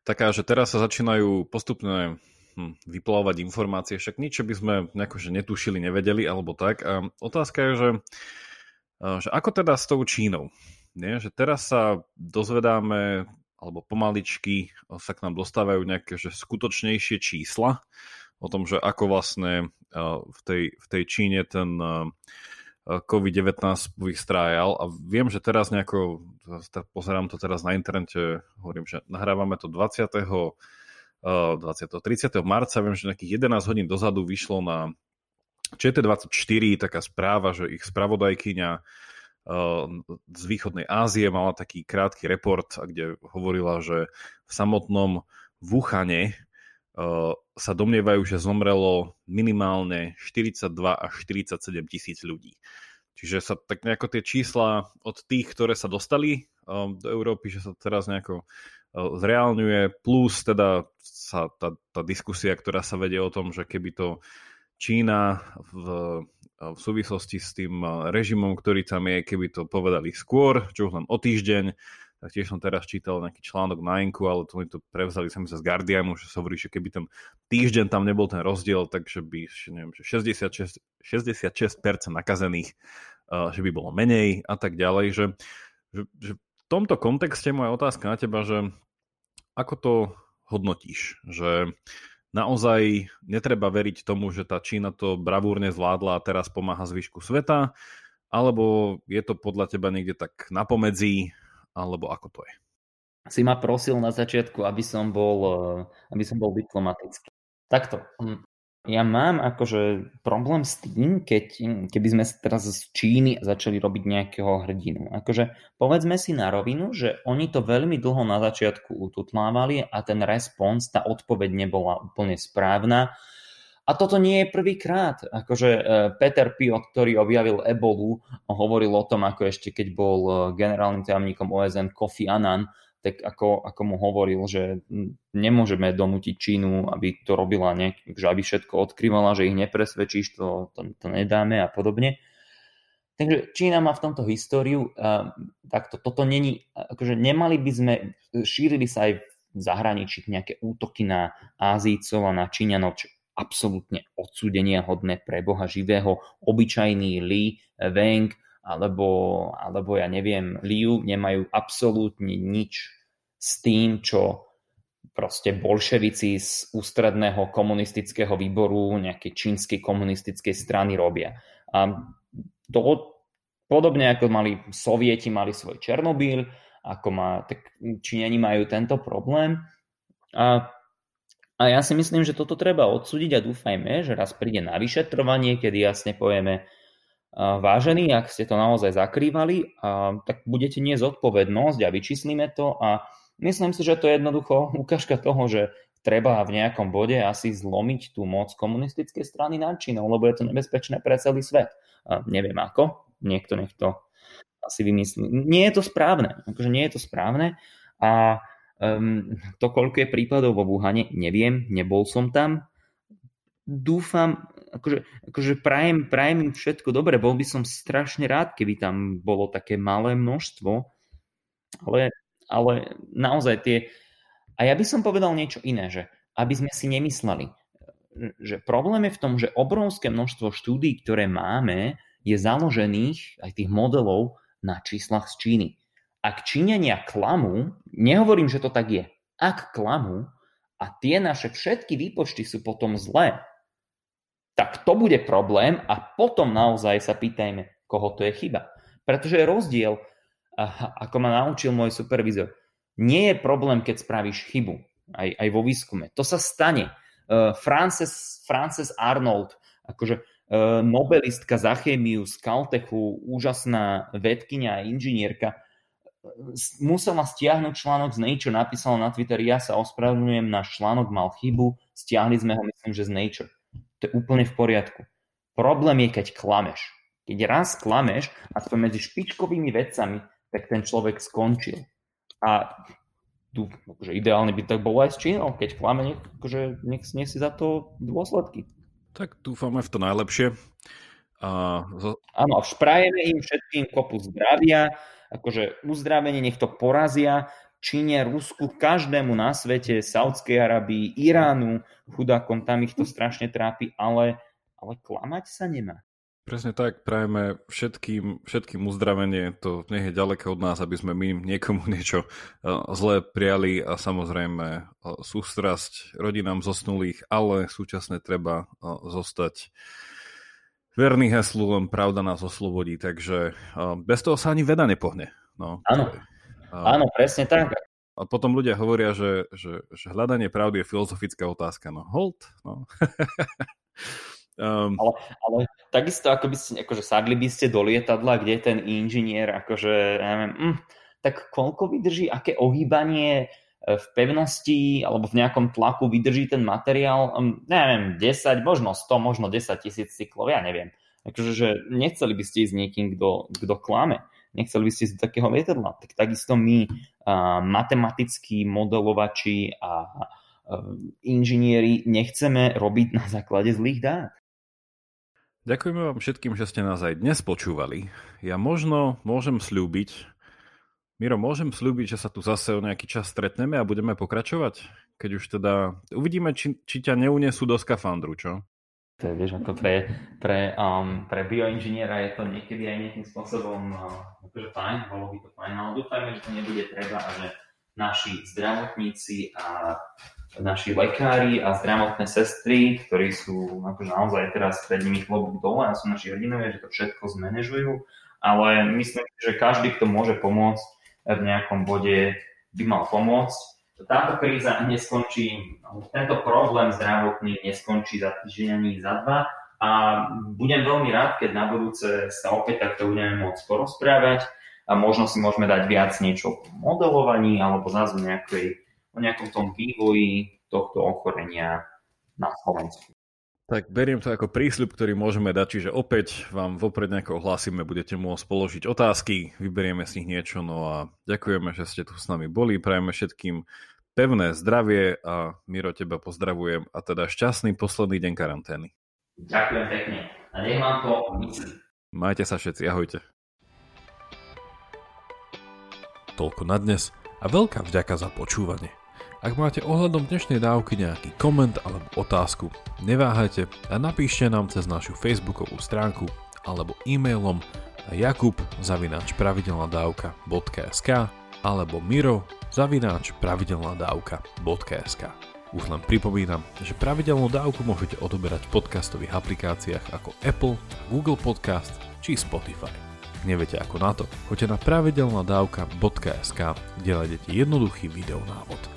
taká, že teraz sa začínajú postupne hm, vyplávať informácie, však nič, čo by sme nejako, netušili, nevedeli alebo tak. A otázka je, že, že ako teda s tou Čínou? Nie? Že teraz sa dozvedáme, alebo pomaličky sa k nám dostávajú nejaké že skutočnejšie čísla, o tom, že ako vlastne v tej, v tej Číne ten COVID-19 vystrájal a viem, že teraz nejako, pozerám to teraz na internete, hovorím, že nahrávame to 20. 20. 30. marca, viem, že nejakých 11 hodín dozadu vyšlo na ČT24 taká správa, že ich spravodajkyňa z východnej Ázie mala taký krátky report, kde hovorila, že v samotnom Wuhane sa domnievajú, že zomrelo minimálne 42 až 47 tisíc ľudí. Čiže sa tak nejako tie čísla od tých, ktoré sa dostali do Európy, že sa teraz nejako zreálňuje, plus teda sa tá, tá diskusia, ktorá sa vedie o tom, že keby to Čína v, v súvislosti s tým režimom, ktorý tam je, keby to povedali skôr, čo už len o týždeň, tak tiež som teraz čítal nejaký článok na Inku, ale to mi to prevzali sa z Guardianu, že sa hovorí, že keby ten týždeň tam nebol ten rozdiel, takže by neviem, že 66, 66% nakazených, uh, že by bolo menej a tak ďalej, že, že, že v tomto kontexte moja otázka na teba, že ako to hodnotíš, že naozaj netreba veriť tomu, že tá Čína to bravúrne zvládla a teraz pomáha zvyšku sveta, alebo je to podľa teba niekde tak napomedzi, alebo ako to je? Si ma prosil na začiatku, aby som bol, eh, aby som bol diplomatický. Takto. Hm, ja mám akože problém s tým, keď, hm, keby sme teraz z Číny začali robiť nejakého hrdinu. Akože povedzme si na rovinu, že oni to veľmi dlho na začiatku ututlávali a ten respons, tá odpoveď nebola úplne správna a toto nie je prvýkrát. Akože e, Peter Pio, ktorý objavil ebolu, hovoril o tom, ako ešte keď bol e, generálnym tajomníkom OSN Kofi Annan, tak ako, ako mu hovoril, že nemôžeme donútiť Čínu, aby to robila, ne, že aby všetko odkryvala, že ich nepresvedčíš, to, to, to nedáme a podobne. Takže Čína má v tomto históriu, uh, takto, toto není, akože nemali by sme, šírili sa aj v zahraničí nejaké útoky na Ázícov a na Číňanov, čo absolútne odsúdenia hodné pre Boha živého, obyčajný Li Weng alebo, alebo ja neviem, Liu nemajú absolútne nič s tým, čo proste bolševici z ústredného komunistického výboru nejakej čínskej komunistickej strany robia. A to podobne ako mali sovieti, mali svoj Černobyl, ako má, tak Číňani majú tento problém. A a ja si myslím, že toto treba odsúdiť a dúfajme, že raz príde na vyšetrovanie, kedy jasne povieme, vážení, ak ste to naozaj zakrývali, tak budete nie zodpovednosť a vyčíslime to a myslím si, že to je jednoducho ukážka toho, že treba v nejakom bode asi zlomiť tú moc komunistickej strany nad Čínou, lebo je to nebezpečné pre celý svet. A neviem ako, niekto nech to asi vymyslí. Nie je to správne, akože nie je to správne a Um, to, koľko je prípadov vo Wuhane, neviem, nebol som tam. Dúfam, akože, akože prajem, prajem im všetko dobre, bol by som strašne rád, keby tam bolo také malé množstvo, ale, ale naozaj tie... A ja by som povedal niečo iné, že aby sme si nemysleli, že problém je v tom, že obrovské množstvo štúdí, ktoré máme, je založených, aj tých modelov, na číslach z Číny. Ak Číňania klamú, nehovorím, že to tak je, ak klamú a tie naše všetky výpočty sú potom zlé, tak to bude problém a potom naozaj sa pýtajme, koho to je chyba. Pretože rozdiel, ako ma naučil môj supervizor, nie je problém, keď spravíš chybu, aj, aj vo výskume. To sa stane. Uh, Frances, Frances Arnold, akože uh, nobelistka za chémiu z Caltechu, úžasná vedkynia a inžinierka, musela stiahnuť článok z Nature, napísala na Twitter, ja sa ospravedlňujem, náš článok mal chybu, stiahli sme ho, myslím, že z Nature. To je úplne v poriadku. Problém je, keď klameš. Keď raz klameš a to medzi špičkovými vedcami, tak ten človek skončil. A tu, akože ideálne by tak bolo aj s Čínou, keď klame, nech, akože nech, nech si za to dôsledky. Tak dúfame v to najlepšie. A... Áno, a šprajeme im všetkým kopu zdravia, akože uzdravenie, nech to porazia, Číne, Rusku, každému na svete, Saudskej Arabii, Iránu, chudákom, tam ich to strašne trápi, ale, ale klamať sa nemá. Presne tak, prajeme všetkým, všetkým uzdravenie, to nech je ďaleko od nás, aby sme my niekomu niečo e, zlé prijali a samozrejme e, sústrasť rodinám zosnulých, ale súčasne treba e, zostať verný heslu, len pravda nás oslobodí, takže bez toho sa ani veda nepohne. No, Áno. Áno, presne tak. A potom ľudia hovoria, že, že, že hľadanie pravdy je filozofická otázka. No hold. No. um, [laughs] ale, ale takisto, ako by ste, akože sadli by ste do lietadla, kde ten inžinier, akože, ja neviem, mm, tak koľko vydrží, aké ohýbanie v pevnosti alebo v nejakom tlaku vydrží ten materiál, neviem, 10, možno 100, možno 10 tisíc cyklov, ja neviem. Takže, že nechceli by ste ísť niekým, kto, kto klame nechceli by ste z takého lietadla. Tak takisto my, uh, matematickí modelovači a uh, inžinieri, nechceme robiť na základe zlých dát. Ďakujeme vám všetkým, že ste nás aj dnes počúvali. Ja možno môžem slúbiť, Miro, môžem slúbiť, že sa tu zase o nejaký čas stretneme a budeme pokračovať? Keď už teda uvidíme, či, či ťa neunesú do skafandru, čo? To je, vieš, ako pre, pre, um, pre bioinžiniera je to niekedy aj nejakým spôsobom uh, akože fajn, bolo by to fajn, ale dúfajme, že to nebude treba a že naši zdravotníci a naši lekári a zdravotné sestry, ktorí sú akože naozaj teraz pred nimi klobúk dole a sú naši hrdinovia, že to všetko zmanéžujú, ale myslím, že každý, kto môže pomôcť v nejakom bode, by mal pomôcť táto kríza neskončí, tento problém zdravotný neskončí za týždeň ani za dva a budem veľmi rád, keď na budúce sa opäť takto budeme môcť porozprávať a možno si môžeme dať viac niečo o modelovaní alebo zase nejakej, o nejakom tom vývoji tohto ochorenia na Slovensku. Tak beriem to ako prísľub, ktorý môžeme dať, čiže opäť vám vopred nejako ohlásime, budete môcť položiť otázky, vyberieme z nich niečo, no a ďakujeme, že ste tu s nami boli, prajeme všetkým pevné zdravie a Miro, teba pozdravujem a teda šťastný posledný deň karantény. Ďakujem pekne a nech vám to myslí. Majte sa všetci, ahojte. Toľko na dnes a veľká vďaka za počúvanie. Ak máte ohľadom dnešnej dávky nejaký koment alebo otázku, neváhajte a napíšte nám cez našu facebookovú stránku alebo e-mailom na jakub zavináč pravidelnadávka.sk alebo miro zavináč pravidelnadávka.sk Už len pripomínam, že pravidelnú dávku môžete odoberať v podcastových aplikáciách ako Apple, Google Podcast či Spotify. Neviete ako na to, choďte na pravidelnadávka.sk, kde nájdete jednoduchý videonávod.